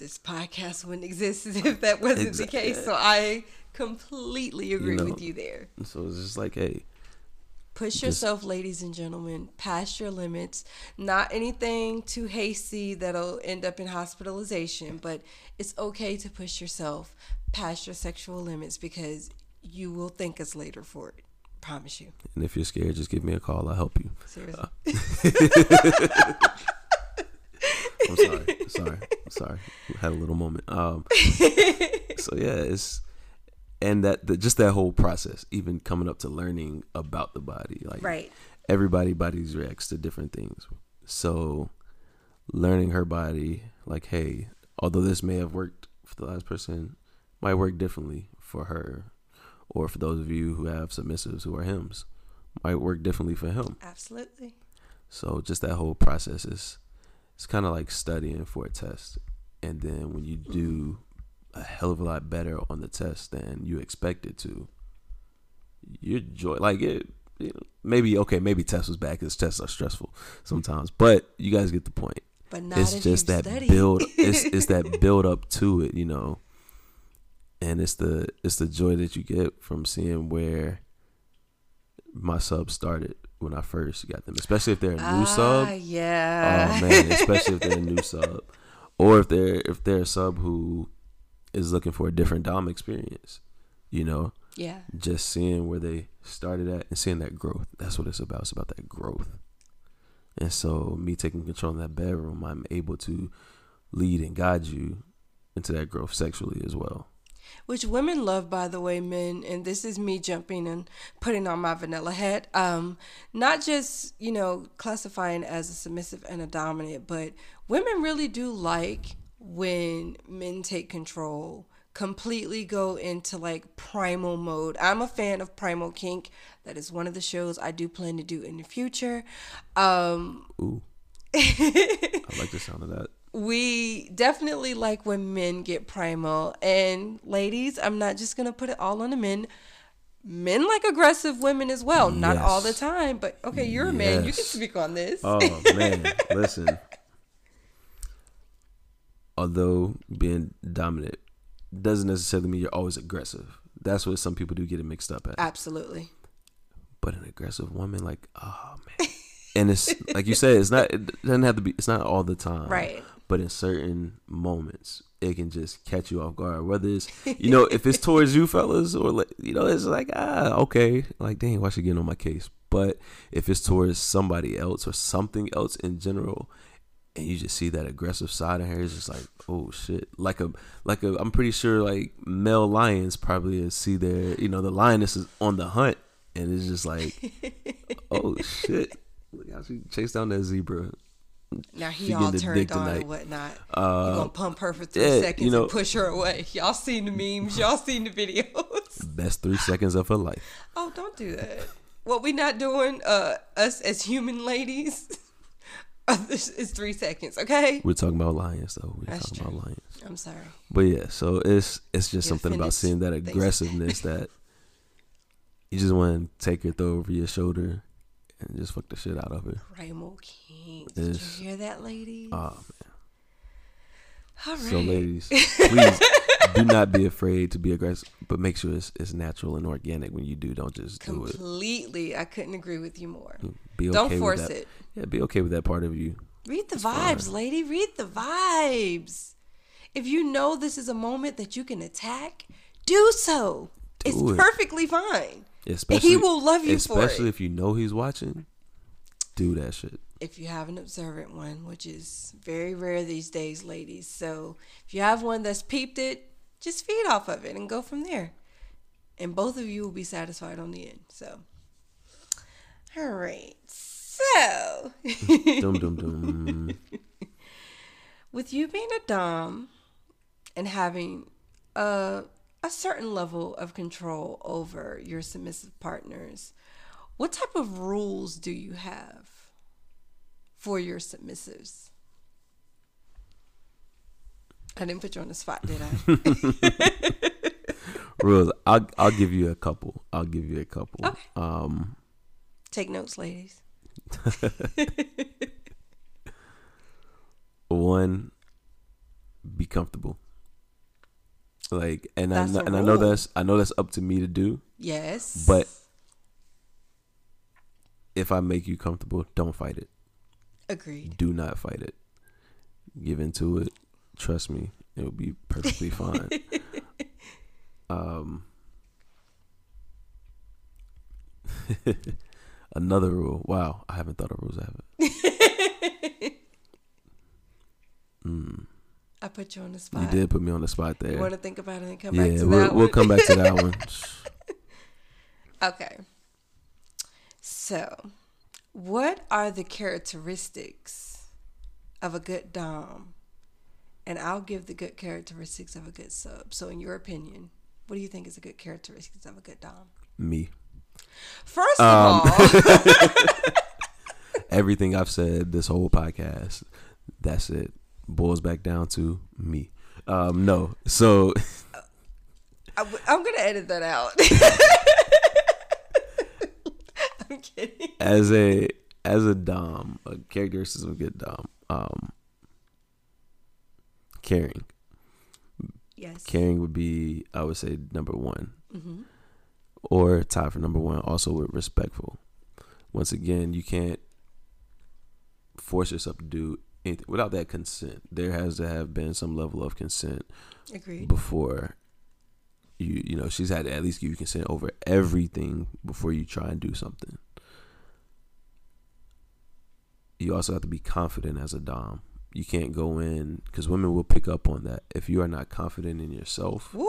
This podcast wouldn't exist <laughs> if that wasn't Exact- the case. So I completely agree know, with you there. So it's just like, hey, Push Just- yourself, ladies and gentlemen, past your limits. Not anything too hasty that'll end up in hospitalization, but it's okay to push yourself past your sexual limits because you will thank us later for it. Promise you. and if you're scared, just give me a call. I'll help you. Seriously. Uh, <laughs> <laughs> I'm sorry. sorry. sorry. Had a little moment. Um, <laughs> so yeah, it's and that the, just that whole process, even coming up to learning about the body, like right. everybody bodies reacts to different things. So learning her body, like, hey, although this may have worked for the last person, might work differently for her, or for those of you who have submissives who are hymns, might work differently for him. Absolutely. So just that whole process is it's kind of like studying for a test, and then when you do a hell of a lot better on the test than you expected to, your joy like it. You know, maybe okay, maybe test was bad because tests are stressful sometimes, but you guys get the point. But not it's just that study. build. It's it's that <laughs> build up to it, you know. And it's the it's the joy that you get from seeing where my sub started when I first got them, especially if they're a new ah, sub. Yeah. Oh man, especially if they're a new <laughs> sub, or if they're if they're a sub who is looking for a different dom experience, you know, yeah. just seeing where they started at and seeing that growth. That's what it's about. It's about that growth. And so, me taking control in that bedroom, I'm able to lead and guide you into that growth sexually as well. Which women love by the way men and this is me jumping and putting on my vanilla hat. Um not just you know classifying as a submissive and a dominant but women really do like when men take control completely go into like primal mode. I'm a fan of primal kink. That is one of the shows i do plan to do in the future. Um Ooh, <laughs> I like the sound of that. We definitely like when men get primal. And ladies, I'm not just gonna put it all on the men. Men like aggressive women as well. Not all the time, but okay, you're a man. You can speak on this. Oh man, <laughs> listen. Although being dominant doesn't necessarily mean you're always aggressive. That's what some people do get it mixed up at. Absolutely. But an aggressive woman, like, oh man. And it's like you said, it's not. It doesn't have to be. It's not all the time, Right. But in certain moments, it can just catch you off guard. Whether it's, you know, if it's towards you fellas, or like, you know, it's like, ah, okay, like, dang, why she getting on my case? But if it's towards somebody else or something else in general, and you just see that aggressive side of her, it's just like, oh shit, like a, like a. I'm pretty sure like male lions probably see their, you know, the lioness is on the hunt, and it's just like, oh shit, look how she chased down that zebra. Now he all turned on tonight. and whatnot. Uh, you gonna pump her for three yeah, seconds you know- and push her away. <laughs> Y'all seen the memes, y'all seen the videos. <laughs> Best three seconds of her life. Oh, don't do that. What we not doing, uh, us as human ladies, <laughs> this is three seconds, okay? We're talking about lions, though. We're That's talking true. about lions. I'm sorry. But yeah, so it's it's just Get something about seeing that aggressiveness that you just want to take her throw over your shoulder and just fuck the shit out of her. King. Did Yes. you hear that, lady? Oh man, All right. So, ladies, <laughs> please do not be afraid to be aggressive, but make sure it's, it's natural and organic when you do. Don't just do it. Completely. I couldn't agree with you more. Mm, be okay Don't force it. Yeah, be okay with that part of you. Read the It's vibes, fine. lady. Read the vibes. If you know this is a moment that you can attack, do so. it's it. perfectly fine. Especially, he will love you for especially if you know he's watching. Do that shit. If you have an observant one, which is very rare these days, ladies. So if you have one that's peeped it, just feed off of it and go from there. And both of you will be satisfied on the end. So, all right. So, <laughs> Dum dum dum. <laughs> with you being a dom and having a a certain level of control over your submissive partners, what type of rules do you have for your submissives? I didn't put you on the spot, did I? <laughs> Rules. I'll I'll give you a couple. I'll give you a couple. Okay. Um, Take notes, ladies. <laughs> one, be comfortable. Like, and I That's a and I know that's I know that's up to me to do. Yes. But if I make you comfortable, don't fight it. Agreed. Do not fight it. Give into it. Trust me, it will be perfectly <laughs> fine. um, <laughs> another rule. Wow, I haven't thought of rules. I haven't. <laughs> Mm, I put you on the spot. you did put me on the spot there. You want to think about it and come yeah, back to we'll, that we'll come back to that one. Okay. So, what are the characteristics of a good Dom? And I'll give the good characteristics of a good sub. So, in your opinion, what do you think is a good characteristics of a good Dom? Me. First Um, of all, <laughs> Everything I've said this whole podcast, that's it. Boils back down to me. Um, no. So I, am going to edit that out. <laughs> I'm kidding. as a as a dom, a characteristics of a good dom, um, caring. Yes. Caring would be, I would say, number one, hmm or tied for number one. Also with respectful. Once again, you can't force yourself to do anything without that consent. There has to have been some level of consent Agreed. before you you know she's had to at least give you consent over everything before you try and do something you also have to be confident as a dom you can't go in because women will pick up on that if you are not confident in yourself Woo!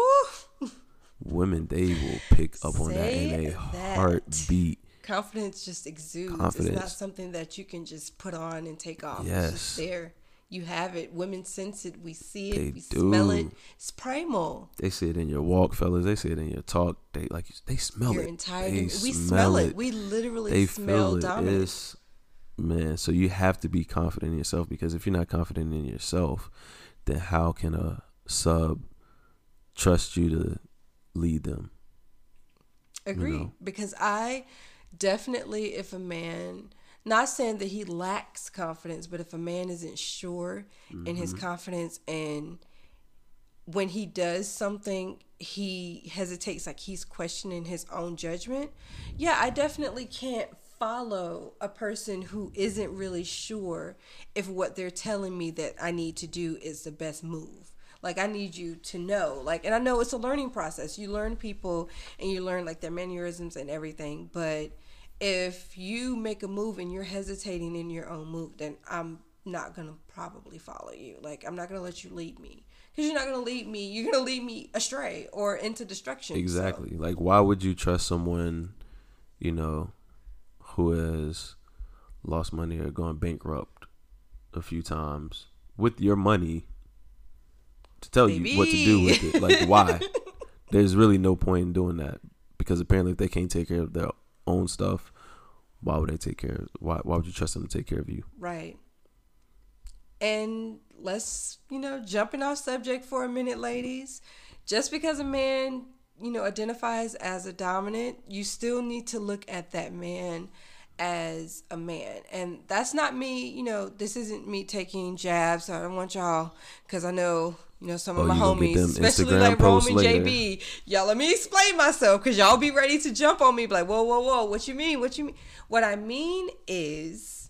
women they will pick up on that in a that. heartbeat confidence just exudes. It's Confidence. not something that you can just put on and take off. It's Yes. just there. You have it. Women sense it. We see it. They we smell it. It's primal. they see it in your walk fellas they see it in your talk they like they smell Your it entire they we smell, it. it We literally they smell feel it. dominance. It's man. So you have to be confident in yourself because if you're not confident in yourself, then how can a sub trust you to lead them? Agreed. know? Because I definitely, if a man, not saying that he lacks confidence, but if a man isn't sure in his Mm-hmm. confidence and when he does something, he hesitates, like he's questioning his own judgment. Yeah, I definitely can't follow a person who isn't really sure if what they're telling me that I need to do is the best move. Like I need you to know. Like and I know it's a learning process. You learn people and you learn like their mannerisms and everything, but if you make a move and you're hesitating in your own move, then I'm not going to probably follow you. Like I'm not going to let you lead me. Cuz you're not going to lead me. You're going to lead me astray or into destruction. So- Exactly. Like, why would you trust someone, you know, who has lost money or gone bankrupt a few times with your money to tell you what to do with it? Like, why? <laughs> There's really no point in doing that because apparently, if they can't take care of their own stuff, why would they take care? Of, why Why would you trust them to take care of you? Right. And let's, you know, jumping off subject for a minute, ladies. Just because a man, you know, identifies as a dominant, you still need to look at that man as a man. And that's not me, you know, this isn't me taking jabs. I don't want y'all, because I know, you know, some of Oh, my gonna get homies, especially Instagram like Roman later. JB, y'all let me explain myself, because y'all be ready to jump on me, be like, whoa, whoa, whoa, what you mean? What you mean? What I mean is,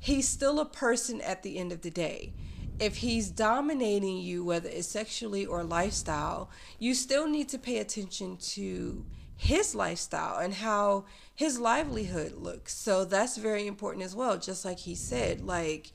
he's still a person at the end of the day. If he's dominating you, whether it's sexually or lifestyle, you still need to pay attention to his lifestyle and how his livelihood looks. So that's very important as well. Just like he said, like,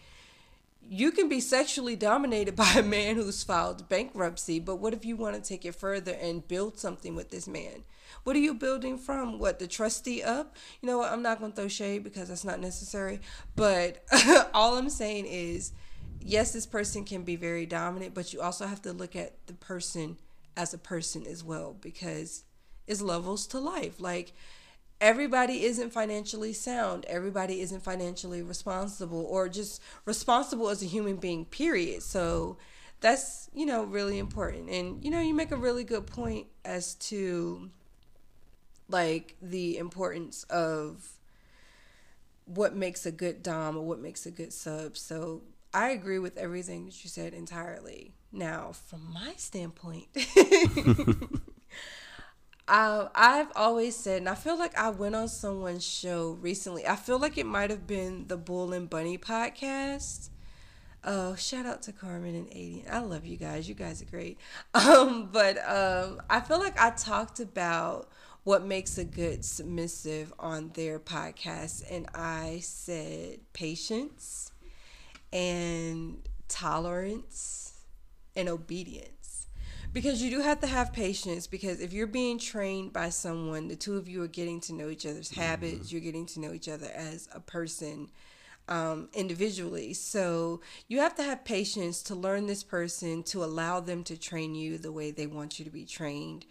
you can be sexually dominated <laughs> by a man who's filed bankruptcy, but what if you want to take it further and build something with this man? What are you building from? What the trustee up? You know what? I'm not gonna throw shade because that's not necessary. But <laughs> all I'm saying is, yes, this person can be very dominant, but you also have to look at the person as a person as well because it's levels to life. Like everybody isn't financially sound. Everybody isn't financially responsible or just responsible as a human being period. So that's you know really important. And you know you make a really good point as to like the importance of what makes a good dom or what makes a good sub. So i agree with everything that you said entirely. Now from my standpoint <laughs> <laughs> I, I've always said, and I feel like I went on someone's show recently. I feel like it might have been the Bull and Bunny podcast. Oh, shout out to Carmen and Aiden. I love you guys. You guys are great. <laughs> Um, but um, I feel like I talked about what makes a good submissive on their podcast, and I said patience and tolerance and obedience because you do have to have patience because if you're being trained by someone the two of you are getting to know each other's habits you're getting to know each other as a person um, individually. So you have to have patience to learn this person to allow them to train you the way they want you to be trained.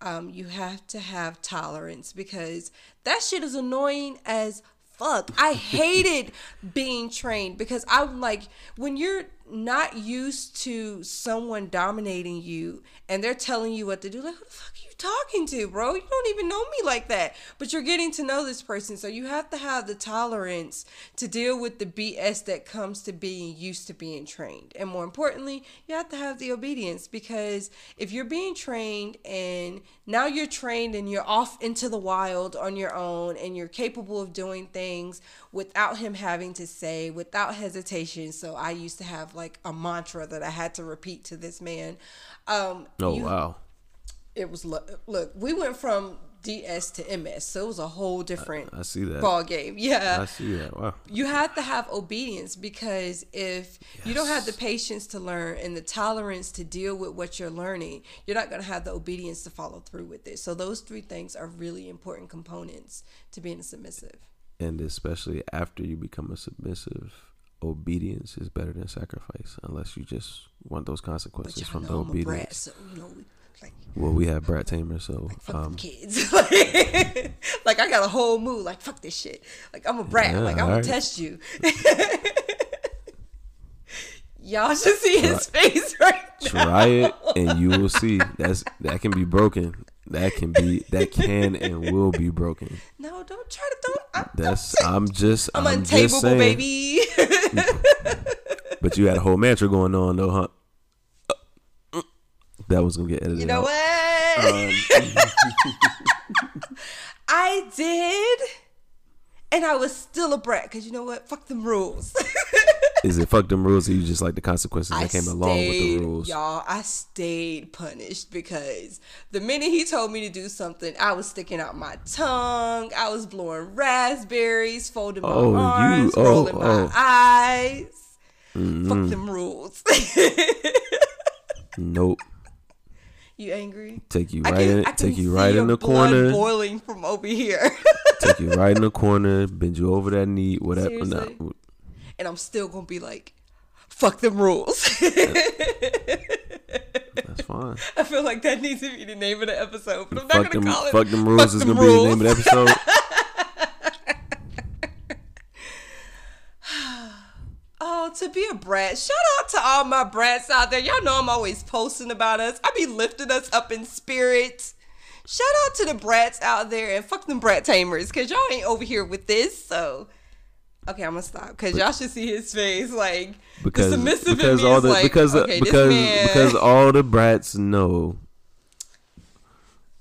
Um, you have to have tolerance because that shit is annoying as fuck. I <laughs> hated being trained because I'm like, when you're not used to someone dominating you and they're telling you what to do, like, who the fuck are you talking to, bro? You don't even know me like that. But you're getting to know this person. So you have to have the tolerance to deal with the BS that comes to being used to being trained. And more importantly, you have to have the obedience because if you're being trained and now you're trained and you're off into the wild on your own and you're capable of doing things without him having to say, without hesitation. So I used to have like a mantra that I had to repeat to this man. Um, Oh you- wow. it was look, look we went from ds to ms so it was a whole different I see that. ball game <laughs> yeah I see that. Wow. you have to have obedience because if you don't have the patience to learn and the tolerance to deal with what you're learning you're not going to have the obedience to follow through with it so those three things are really important components to being submissive And especially after you become a submissive, obedience is better than sacrifice, unless you just want those consequences from the know I'm a brat obedience. so you know like Well, we have Brat Tamer, so fuck them um, kids <laughs> like i got a whole mood like fuck this shit like i'm a brat Yeah, like i'm gonna alright. test you <laughs> y'all should see his face right now try it and you will see. That's that can be broken. That can be that can and will be broken. <laughs> no don't try to don't I'm, That's don't, I'm just I'm, I'm just saying. baby But you had a whole mantra going on though, huh? Uh, That was gonna get edited. you know out. what Um, <laughs> i did and i was still a brat because you know what fuck them rules <laughs> is it fuck them rules or you just like the consequences I that came along with the rules? Y'all, I stayed punished because the minute he told me to do something, I was sticking out my tongue, I was blowing raspberries, folding my Oh, you- arms, oh, rolling my oh. eyes. Mm-hmm. Fuck them rules. <laughs> Nope. you angry? Take you I right can, in I take you right in the corner. boiling from over here, <laughs> take you right in the corner, bend you over that knee, whatever. Seriously? And I'm still gonna be like, "Fuck them rules." <laughs> that's fine. I feel like that needs to be the name of the episode, but I'm not Fuck gonna them, call it. fuck them rules is them gonna be the name of the episode. <laughs> Oh, to be a brat. Shout out to all my brats out there. Y'all know I'm always posting about us. I be lifting us up in spirit. Shout out to the brats out there and fuck them brat tamers because y'all ain't over here with this. So, okay, I'm gonna stop because y'all should see his face. Like because the submissive because all is the like, because okay, because this man. because all the brats know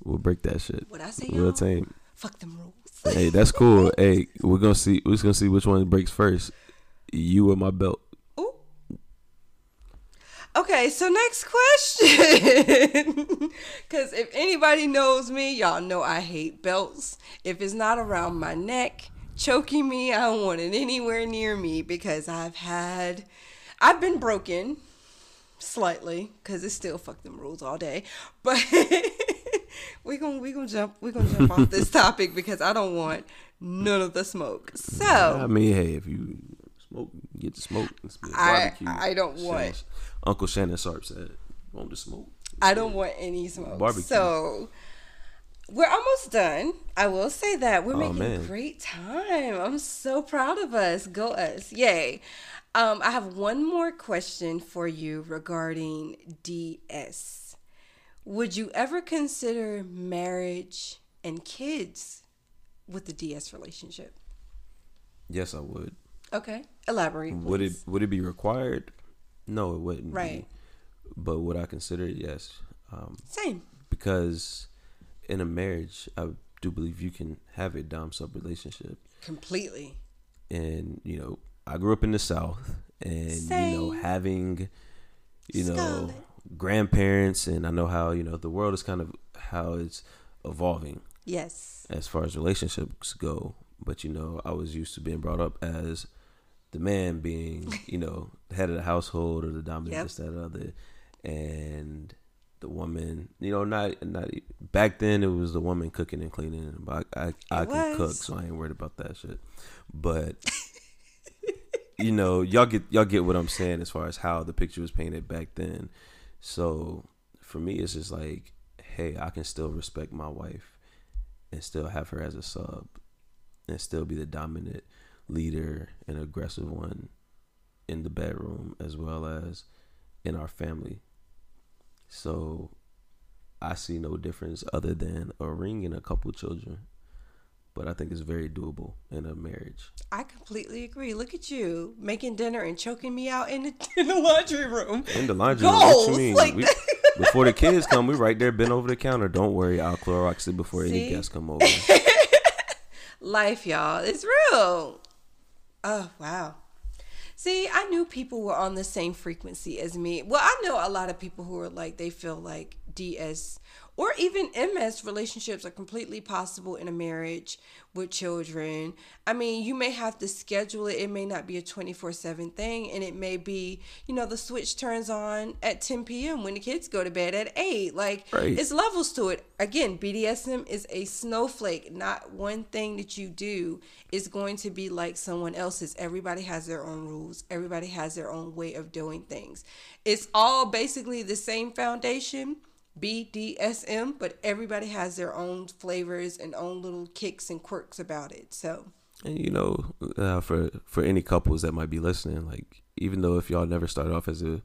we'll break that shit. what I say, We'll tame. Fuck them rules. Hey, that's cool. hey, we're gonna see. We're just gonna see which one breaks first. You or my belt. Ooh. Okay, so next question. <laughs> Because if anybody knows me, y'all know I hate belts. If it's not around my neck, choking me, I don't want it anywhere near me because I've had, I've been broken slightly because it's still fuck them rules all day. But we're <laughs> gonna we gonna jump we're gonna jump off this topic because I don't want none of the smoke. So I mean, hey, if you smoke, get the smoke. It's I- I don't want- Shannon- Uncle Shannon Sharpe said, "Want the smoke?" I don't want any smoke. Barbecue. So we're almost done. I will say that we're Oh, making man. great time. I'm so proud of us. Go us. Yay. Um, I have one more question for you regarding DS. Would you ever consider marriage and kids with the DS relationship? Yes, I would. Okay. Elaborate. Would it would it be required? No, it wouldn't. be. But would I consider it? Yes. Um, Same. because in a marriage, I do believe you can have a dom sub relationship, Completely. and you know, I grew up in the South, and you know, having you know grandparents, and I know how you know the world is kind of how it's evolving Yes. as far as relationships go. But you know, I was used to being brought up as the man being, you know, head of the household or the dominant Yep. this, that, and other, and the woman, you know, not not back then it was the woman cooking and cleaning, but I I, I can cook, so I ain't worried about that shit. But you know, y'all get y'all get what I'm saying as far as how the picture was painted back then. So for me, it's just like, hey, I can still respect my wife and still have her as a sub and still be the dominant leader and aggressive one in the bedroom as well as in our family. So I see no difference other than a ring and a couple children. But I think it's very doable in a marriage. I completely agree. Look at you making dinner and choking me out in the, <laughs> in the laundry room. In the laundry room, what you mean? like We- <laughs> before the kids come, we right there bent over the counter. Don't worry, I'll Clorox it before any guests come over. <laughs> Life, y'all. It's real. Oh, wow. See, I knew people were on the same frequency as me. Well, I know a lot of people who are like, they feel like DS or even MS relationships are completely possible in a marriage with children. I mean, you may have to schedule it. It may not be a 24 7 thing. And it may be, you know, the switch turns on at 10 p.m. when the kids go to bed at 8. Like, Right. it's levels to it. Again, BDSM is a snowflake. Not one thing that you do is going to be like someone else's. Everybody has their own rules, everybody has their own way of doing things. It's all basically the same foundation. BDSM, but everybody has their own flavors and own little kicks and quirks about it. So, And you know, uh, for for any couples that might be listening, like even though if y'all never started off as a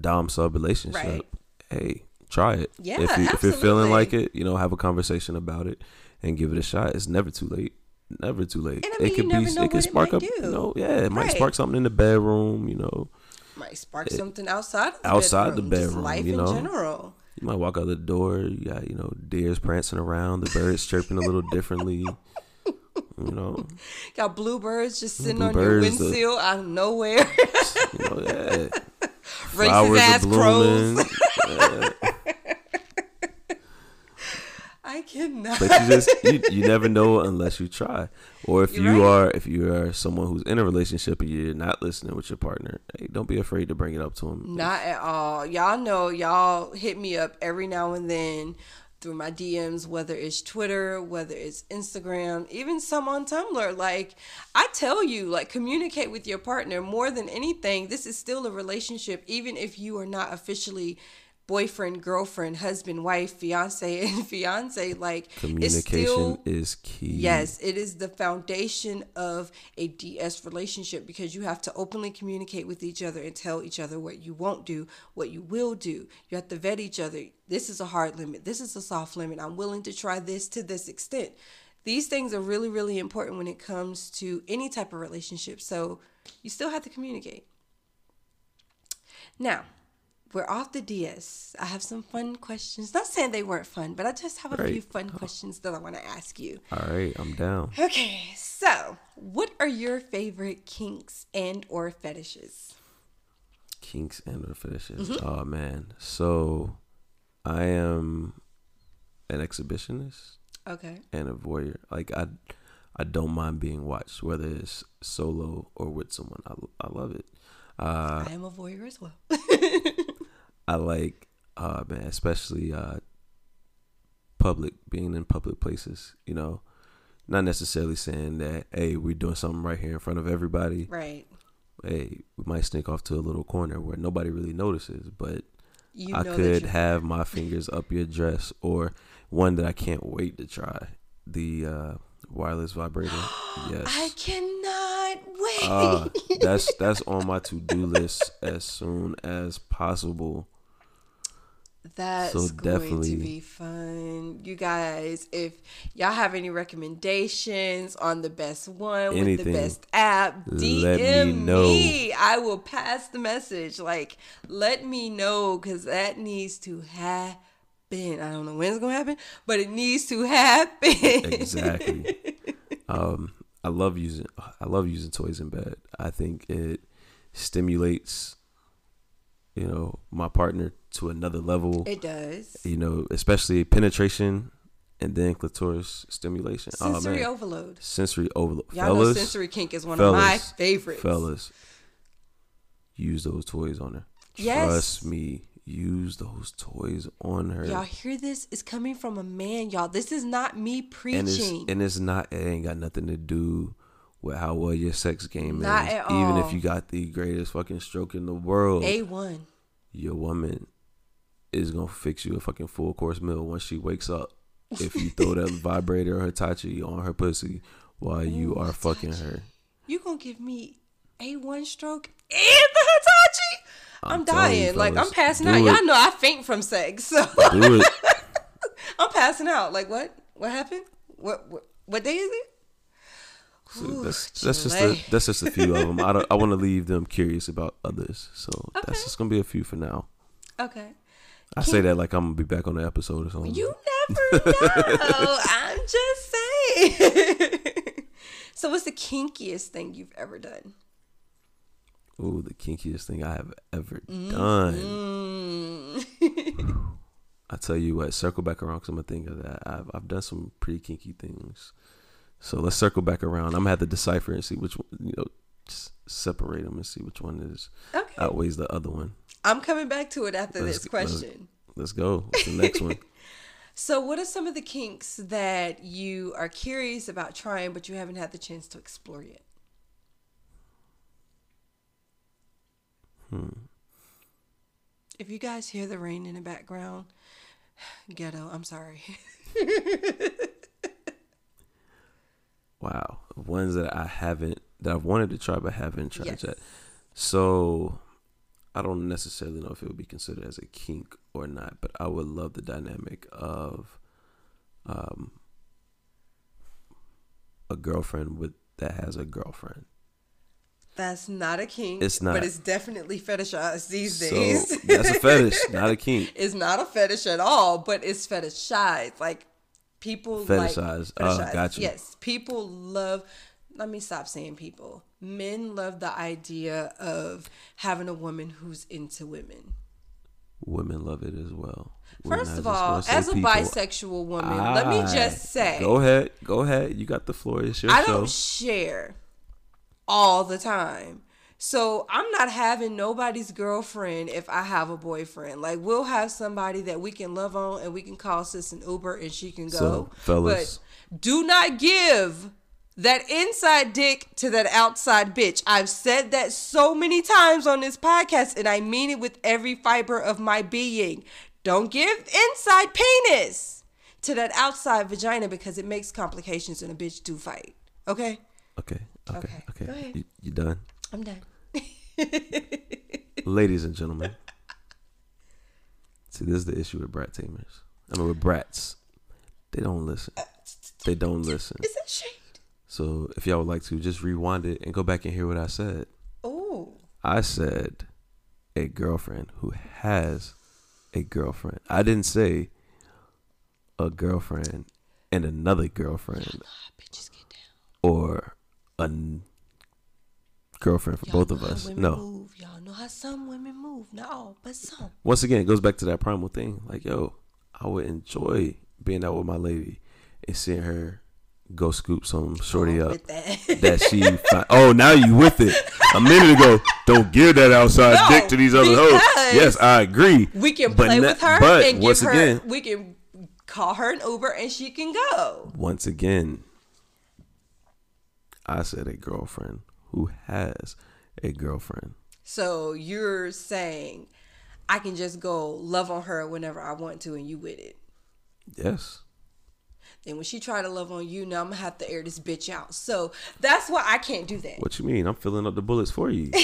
dom sub relationship, Right. hey, try it. Yeah, if you if you're feeling like it, you know, have a conversation about it and give it a shot. It's never too late. Never too late. And I mean, you never know it could it spark might up. do. You know, yeah, it might spark something in the bedroom. You know, might spark something outside of the Outside the bedroom, just bedroom, life you know? in general. You might walk out the door. You got you know deers prancing around, the birds chirping a little differently. You know, <laughs> Got bluebirds just sitting on your windshield out of nowhere. <laughs> you know, yeah. <laughs> Racist ass are blooming. I cannot. but you just you, you never know unless you try or if You're you right. are if you are someone who's in a relationship and you're not listening with your partner hey don't be afraid to bring it up to him Not at all. Y'all know y'all hit me up every now and then through my DMs, whether it's Twitter, whether it's Instagram, even some on Tumblr. Like I tell you, like communicate with your partner more than anything. This is still a relationship, even if you are not officially boyfriend, girlfriend, husband, wife, fiance, <laughs> and fiance. Like Communication still is key. Yes, it is the foundation of a DS relationship because you have to openly communicate with each other and tell each other what you won't do, what you will do. You have to vet each other. This is a hard limit. This is a soft limit. I'm willing to try this to this extent. These things are really, really important when it comes to any type of relationship. So you still have to communicate. Now, we're off the DS. I have some fun questions. Not saying they weren't fun, but I just have a Right. few fun questions that I want to ask you. All right, I'm down. Okay, so what are your favorite kinks and or fetishes? Kinks and or fetishes. Mm-hmm. Oh man. So I am an exhibitionist Okay. and a voyeur. Like I I don't mind being watched, whether it's solo or with someone. I, I love it. Uh, I am a voyeur as well. <laughs> I like, uh, man, especially uh, public, being in public places. You know, not necessarily saying that, hey, we're doing something right here in front of everybody. right. Hey, we might sneak off to a little corner where nobody really notices, but You I could have my fingers up your dress, or one that I can't wait to try the uh, wireless vibrator. <gasps> Yes. I cannot wait. Uh, that's <laughs> that's on my to do list as soon as possible. That's so going definitely- to be fun. You guys, if y'all have any recommendations on the best one with the best app, DM me me. I will pass the message. Like, let me know because that needs to happen. I don't know when it's going to happen, but it needs to happen. Exactly. <laughs> um, I love using I love using toys in bed. I think it stimulates, you know, my partner to another level. it does. you know, especially penetration and then clitoris stimulation. Oh, sensory oh overload. sensory overload. Y'all know sensory kink is one of my fellas, favorites. fellas, use those toys on her. Yes. Trust me, use those toys on her. Y'all hear this? It's coming from a man, y'all. This is not me and it's preaching. and it's not. It ain't got nothing to do with how well your sex game Not is. Even if you got the greatest fucking stroke in the world, A1. Your woman is gonna fix you a fucking full course meal once she wakes up. If you throw that <laughs> vibrator or Hitachi on her pussy while you are fucking her, You gonna give me A1 stroke and the Hitachi? I'm, I'm telling you, dying. like, I'm passing out. it. Y'all know I faint from sex. So. <laughs> I'm passing out. Like, what? What happened? What, what, what day is it? So Ooh, that's that's just a, that's just a few of them. I don't, I want to leave them curious about others. So Okay. that's just gonna be a few for now. Okay. I say that like I'm gonna be back on the episode or something. You never know. <laughs> I'm just saying. <laughs> so, what's the kinkiest thing you've ever done? Oh, the kinkiest thing I have ever Mm-hmm. done. <laughs> Mm. I tell you what, circle back around because I'm gonna think of that. I've I've done some pretty kinky things. So let's circle back around. I'm gonna have to decipher and see which one, you know, separate them and see which one is okay. outweighs the other one. I'm coming back to it after Let's this get- let's- question. Let's go. What's the next one? <laughs> So, what are some of the kinks that you are curious about trying, but you haven't had the chance to explore yet? Hmm. If you guys hear the rain in the background, <sighs> ghetto, I'm sorry. <laughs> Wow, ones that I haven't that I've wanted to try but haven't tried Yes. yet. So I don't necessarily know if it would be considered as a kink or not, but I would love the dynamic of um a girlfriend with that has a girlfriend. That's not a kink. It's not. But it's definitely fetishized these So days. that's a fetish, not a <laughs> kink. it's not a fetish at all, but it's fetishized. Like people Fetishized. Like, Oh, gotcha. Yes, people love. Let me stop saying people. Men love the idea of having a woman who's into women. Women love it as well. Women, First I of all, as a people- bisexual woman, let me ah, just say Go ahead. Go ahead. You got the floor. It's your I show. don't share all the time. So I'm not having nobody's girlfriend if I have a boyfriend. Like we'll have somebody that we can love on and we can call sis an Uber and she can go. So, fellas. but do not give that inside dick to that outside bitch. I've said that so many times on this podcast, and I mean it with every fiber of my being. Don't give inside penis to that outside vagina because it makes complications when a bitch do fight. Okay? Okay. Okay. Okay, Okay. go ahead. You, you done? I'm done. <laughs> Ladies and gentlemen. See, this is the issue with brat tamers. I mean, with brats. They don't listen. They don't listen. Is that shade? So if y'all would like to, just rewind it and go back and hear what I said. Oh. I said a girlfriend who has a girlfriend. I didn't say a girlfriend and another girlfriend Bitches get down. or a n- girlfriend for Y'all both of us. No. Move. Y'all know how some women move. Not all, but some. Once again, it goes back to that primal thing. Like, yo, I would enjoy being out with my lady and seeing her go scoop some shorty Oh, up that. that she oh now you with it a minute ago don't give that outside No, dick to these other hoes yes i agree we can play with her but and give once her. again- we can call her an Uber and she can go. once again i said a girlfriend who has a girlfriend So you're saying I can just go love on her whenever I want to, and you with it. yes Then when she try to love on you, now I'm gonna have to air this bitch out. So that's why I can't do that. what you mean i'm filling up the bullets for you <laughs>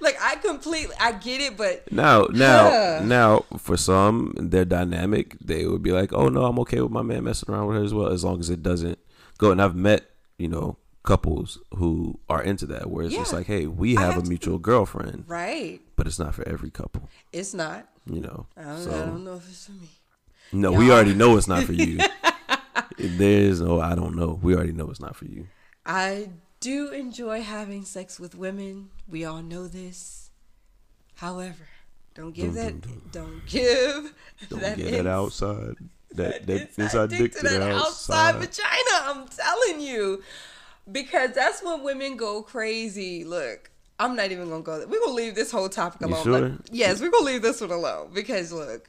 Like I completely, I get it, but now now Huh. now for some they're dynamic they would be like oh no i'm okay with my man messing around with her as well as long as it doesn't go and i've met you know couples who are into that where it's just like hey we have, have a to- mutual girlfriend right, but it's not for every couple it's not. you know I don't, so I don't know if it's for me. no we Y'all- already know it's not for you <laughs> there's no oh, i don't know we already know it's not for you I do enjoy having sex with women. We all know this. However, don't give Dun, that. dun, Don't give <laughs> don't that get that outside <laughs> that, that inside inside dick to that outside, vagina. I'm telling you, because that's when women go crazy. Look, I'm not even gonna go. there. We're gonna leave this whole topic alone. sure? Like, yes, we're gonna leave this one alone because look,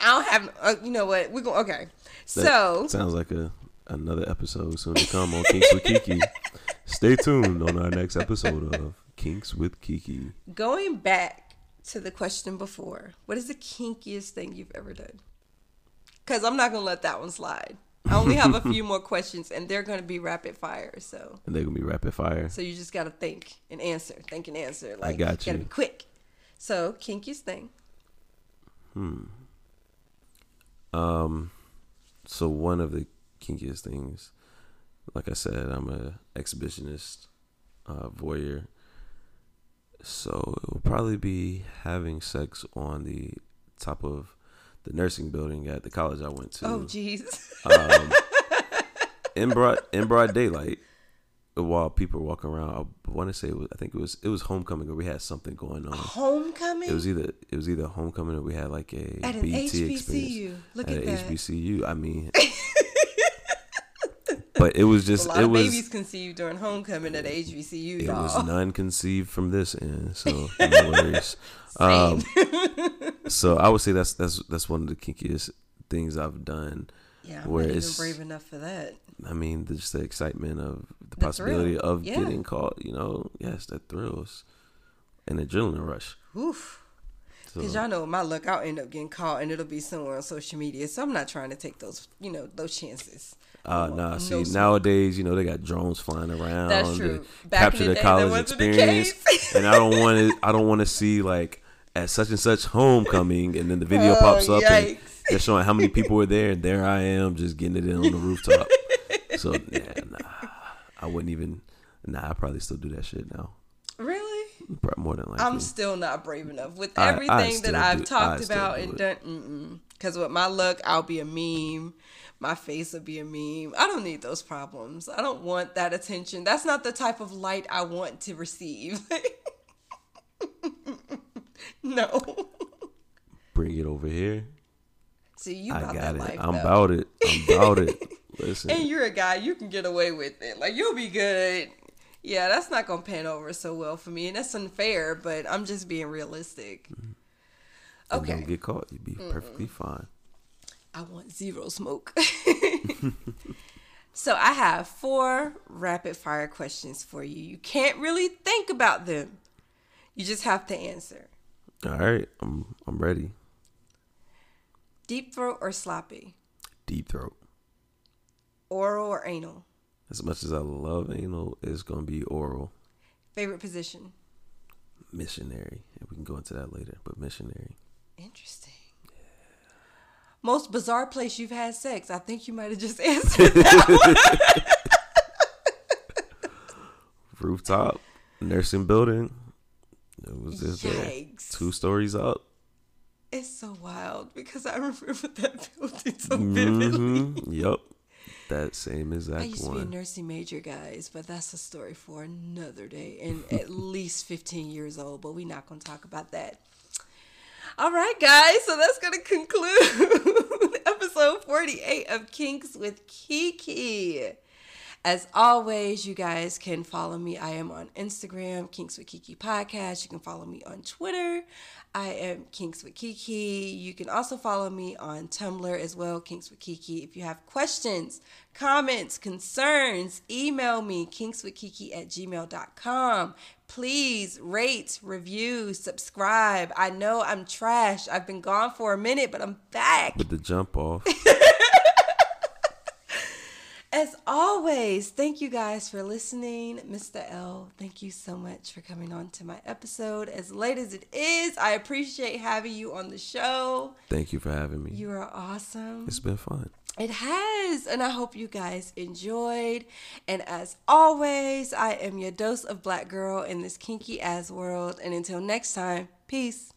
I don't have. Uh, you know what? We're gonna okay. That So sounds like a another episode soon to come on Kinks with Kiki. Stay tuned on our next episode of Kinks with Kiki. going back to the question before, what is the kinkiest thing you've ever done? Because I'm not gonna let that one slide. I only have a <laughs> few more questions, and they're gonna be rapid fire. So. And they're gonna be rapid fire. So you just gotta think and answer, think and answer. Like I got you. gotta be quick. So kinkiest thing. Hmm. Um, so one of the kinkiest things, like I said, I'm a exhibitionist, uh, voyeur. So it will probably be having sex on the top of the nursing building at the college I went to. Oh jeez. um, <laughs> in broad in broad daylight while people were walking around. I want to say it was, I think it was it was homecoming or we had something going on. Homecoming. It was either it was either homecoming or we had like a at an BT experience HBCU. Look at at, that. HBCU. I mean, <laughs> but it was just A lot it of was babies conceived during homecoming at HBCU. it y'all. was none conceived from this end, so no <laughs> worries. Um, so I would say that's that's that's one of the kinkiest things I've done. yeah, I'm where not even it's- brave enough for that. I mean, just the excitement of the, The possibility thrill, of yeah. getting caught. You know, yes, that thrills, an adrenaline rush. Oof. So, Cause y'all know my luck, I'll end up getting caught, and it'll be somewhere on social media. So I'm not trying to take those, you know, those chances. Uh, no nah, see, smoke. nowadays, you know, they got drones flying around. That's true. Back capture in the the day, college wasn't the experience, <laughs> and I don't want to. I don't want to see like at such and such homecoming, and then the video Oh, pops up and they're showing how many people were there, and there I am just getting it in on the rooftop. <laughs> so yeah, nah, I wouldn't even. Nah, I probably still do that shit now. Really? More than likely. I'm still not brave enough with I- I everything that I've do- talked about and done. Because with my luck, I'll be a meme. My face would be a meme. I don't need those problems. I don't want that attention. That's not the type of light I want to receive. <laughs> no. Bring it over here. See, you I got that it. life. I'm though. about it. I'm about it. <laughs> Listen, And you're a guy, you can get away with it. Like you'll be good. Yeah, that's not gonna pan over so well for me, and that's unfair. But I'm just being realistic. and Okay, don't get caught. You'd be perfectly fine. I want zero smoke. <laughs> So I have four rapid fire questions for you. You can't really think about them. You just have to answer. All right, I'm I'm ready. Deep throat or sloppy? Deep throat. Oral or anal? As much as I love anal, it's gonna be oral. Favorite position? Missionary. And we can go into that later, but missionary. Interesting. Most bizarre place you've had sex? I think you might have just <laughs> answered that one. <laughs> Rooftop, nursing building. It was just there. Two stories up. It's so wild because I remember <laughs> that building so vividly. hmm Yep. That same exact one. I used to be a nursing major, guys, but that's a story for another day and at least 15 years old, but we're not going to talk about that. All right, guys, so that's going to conclude <laughs> episode 48 of Kinks with Kiki. As always, you guys can follow me. I am on Instagram, Kinks with Kiki Podcast. You can follow me on Twitter. I am Kinks with Kiki. You can also follow me on Tumblr as well, Kinks with Kiki. If you have questions, comments, concerns, email me, kinkswithkiki at gmail.com. Please rate, review, subscribe. I know I'm trash. I've been gone for a minute, but I'm back. With the jump off. <laughs> As always, thank you guys for listening. Mr. L, thank you so much for coming on to my episode. As late as it is, I appreciate having you on the show. Thank you for having me. You are awesome. It's been fun. It has, and I hope you guys enjoyed. And as always, I am your dose of black girl in this kinky ass world. And until next time, peace.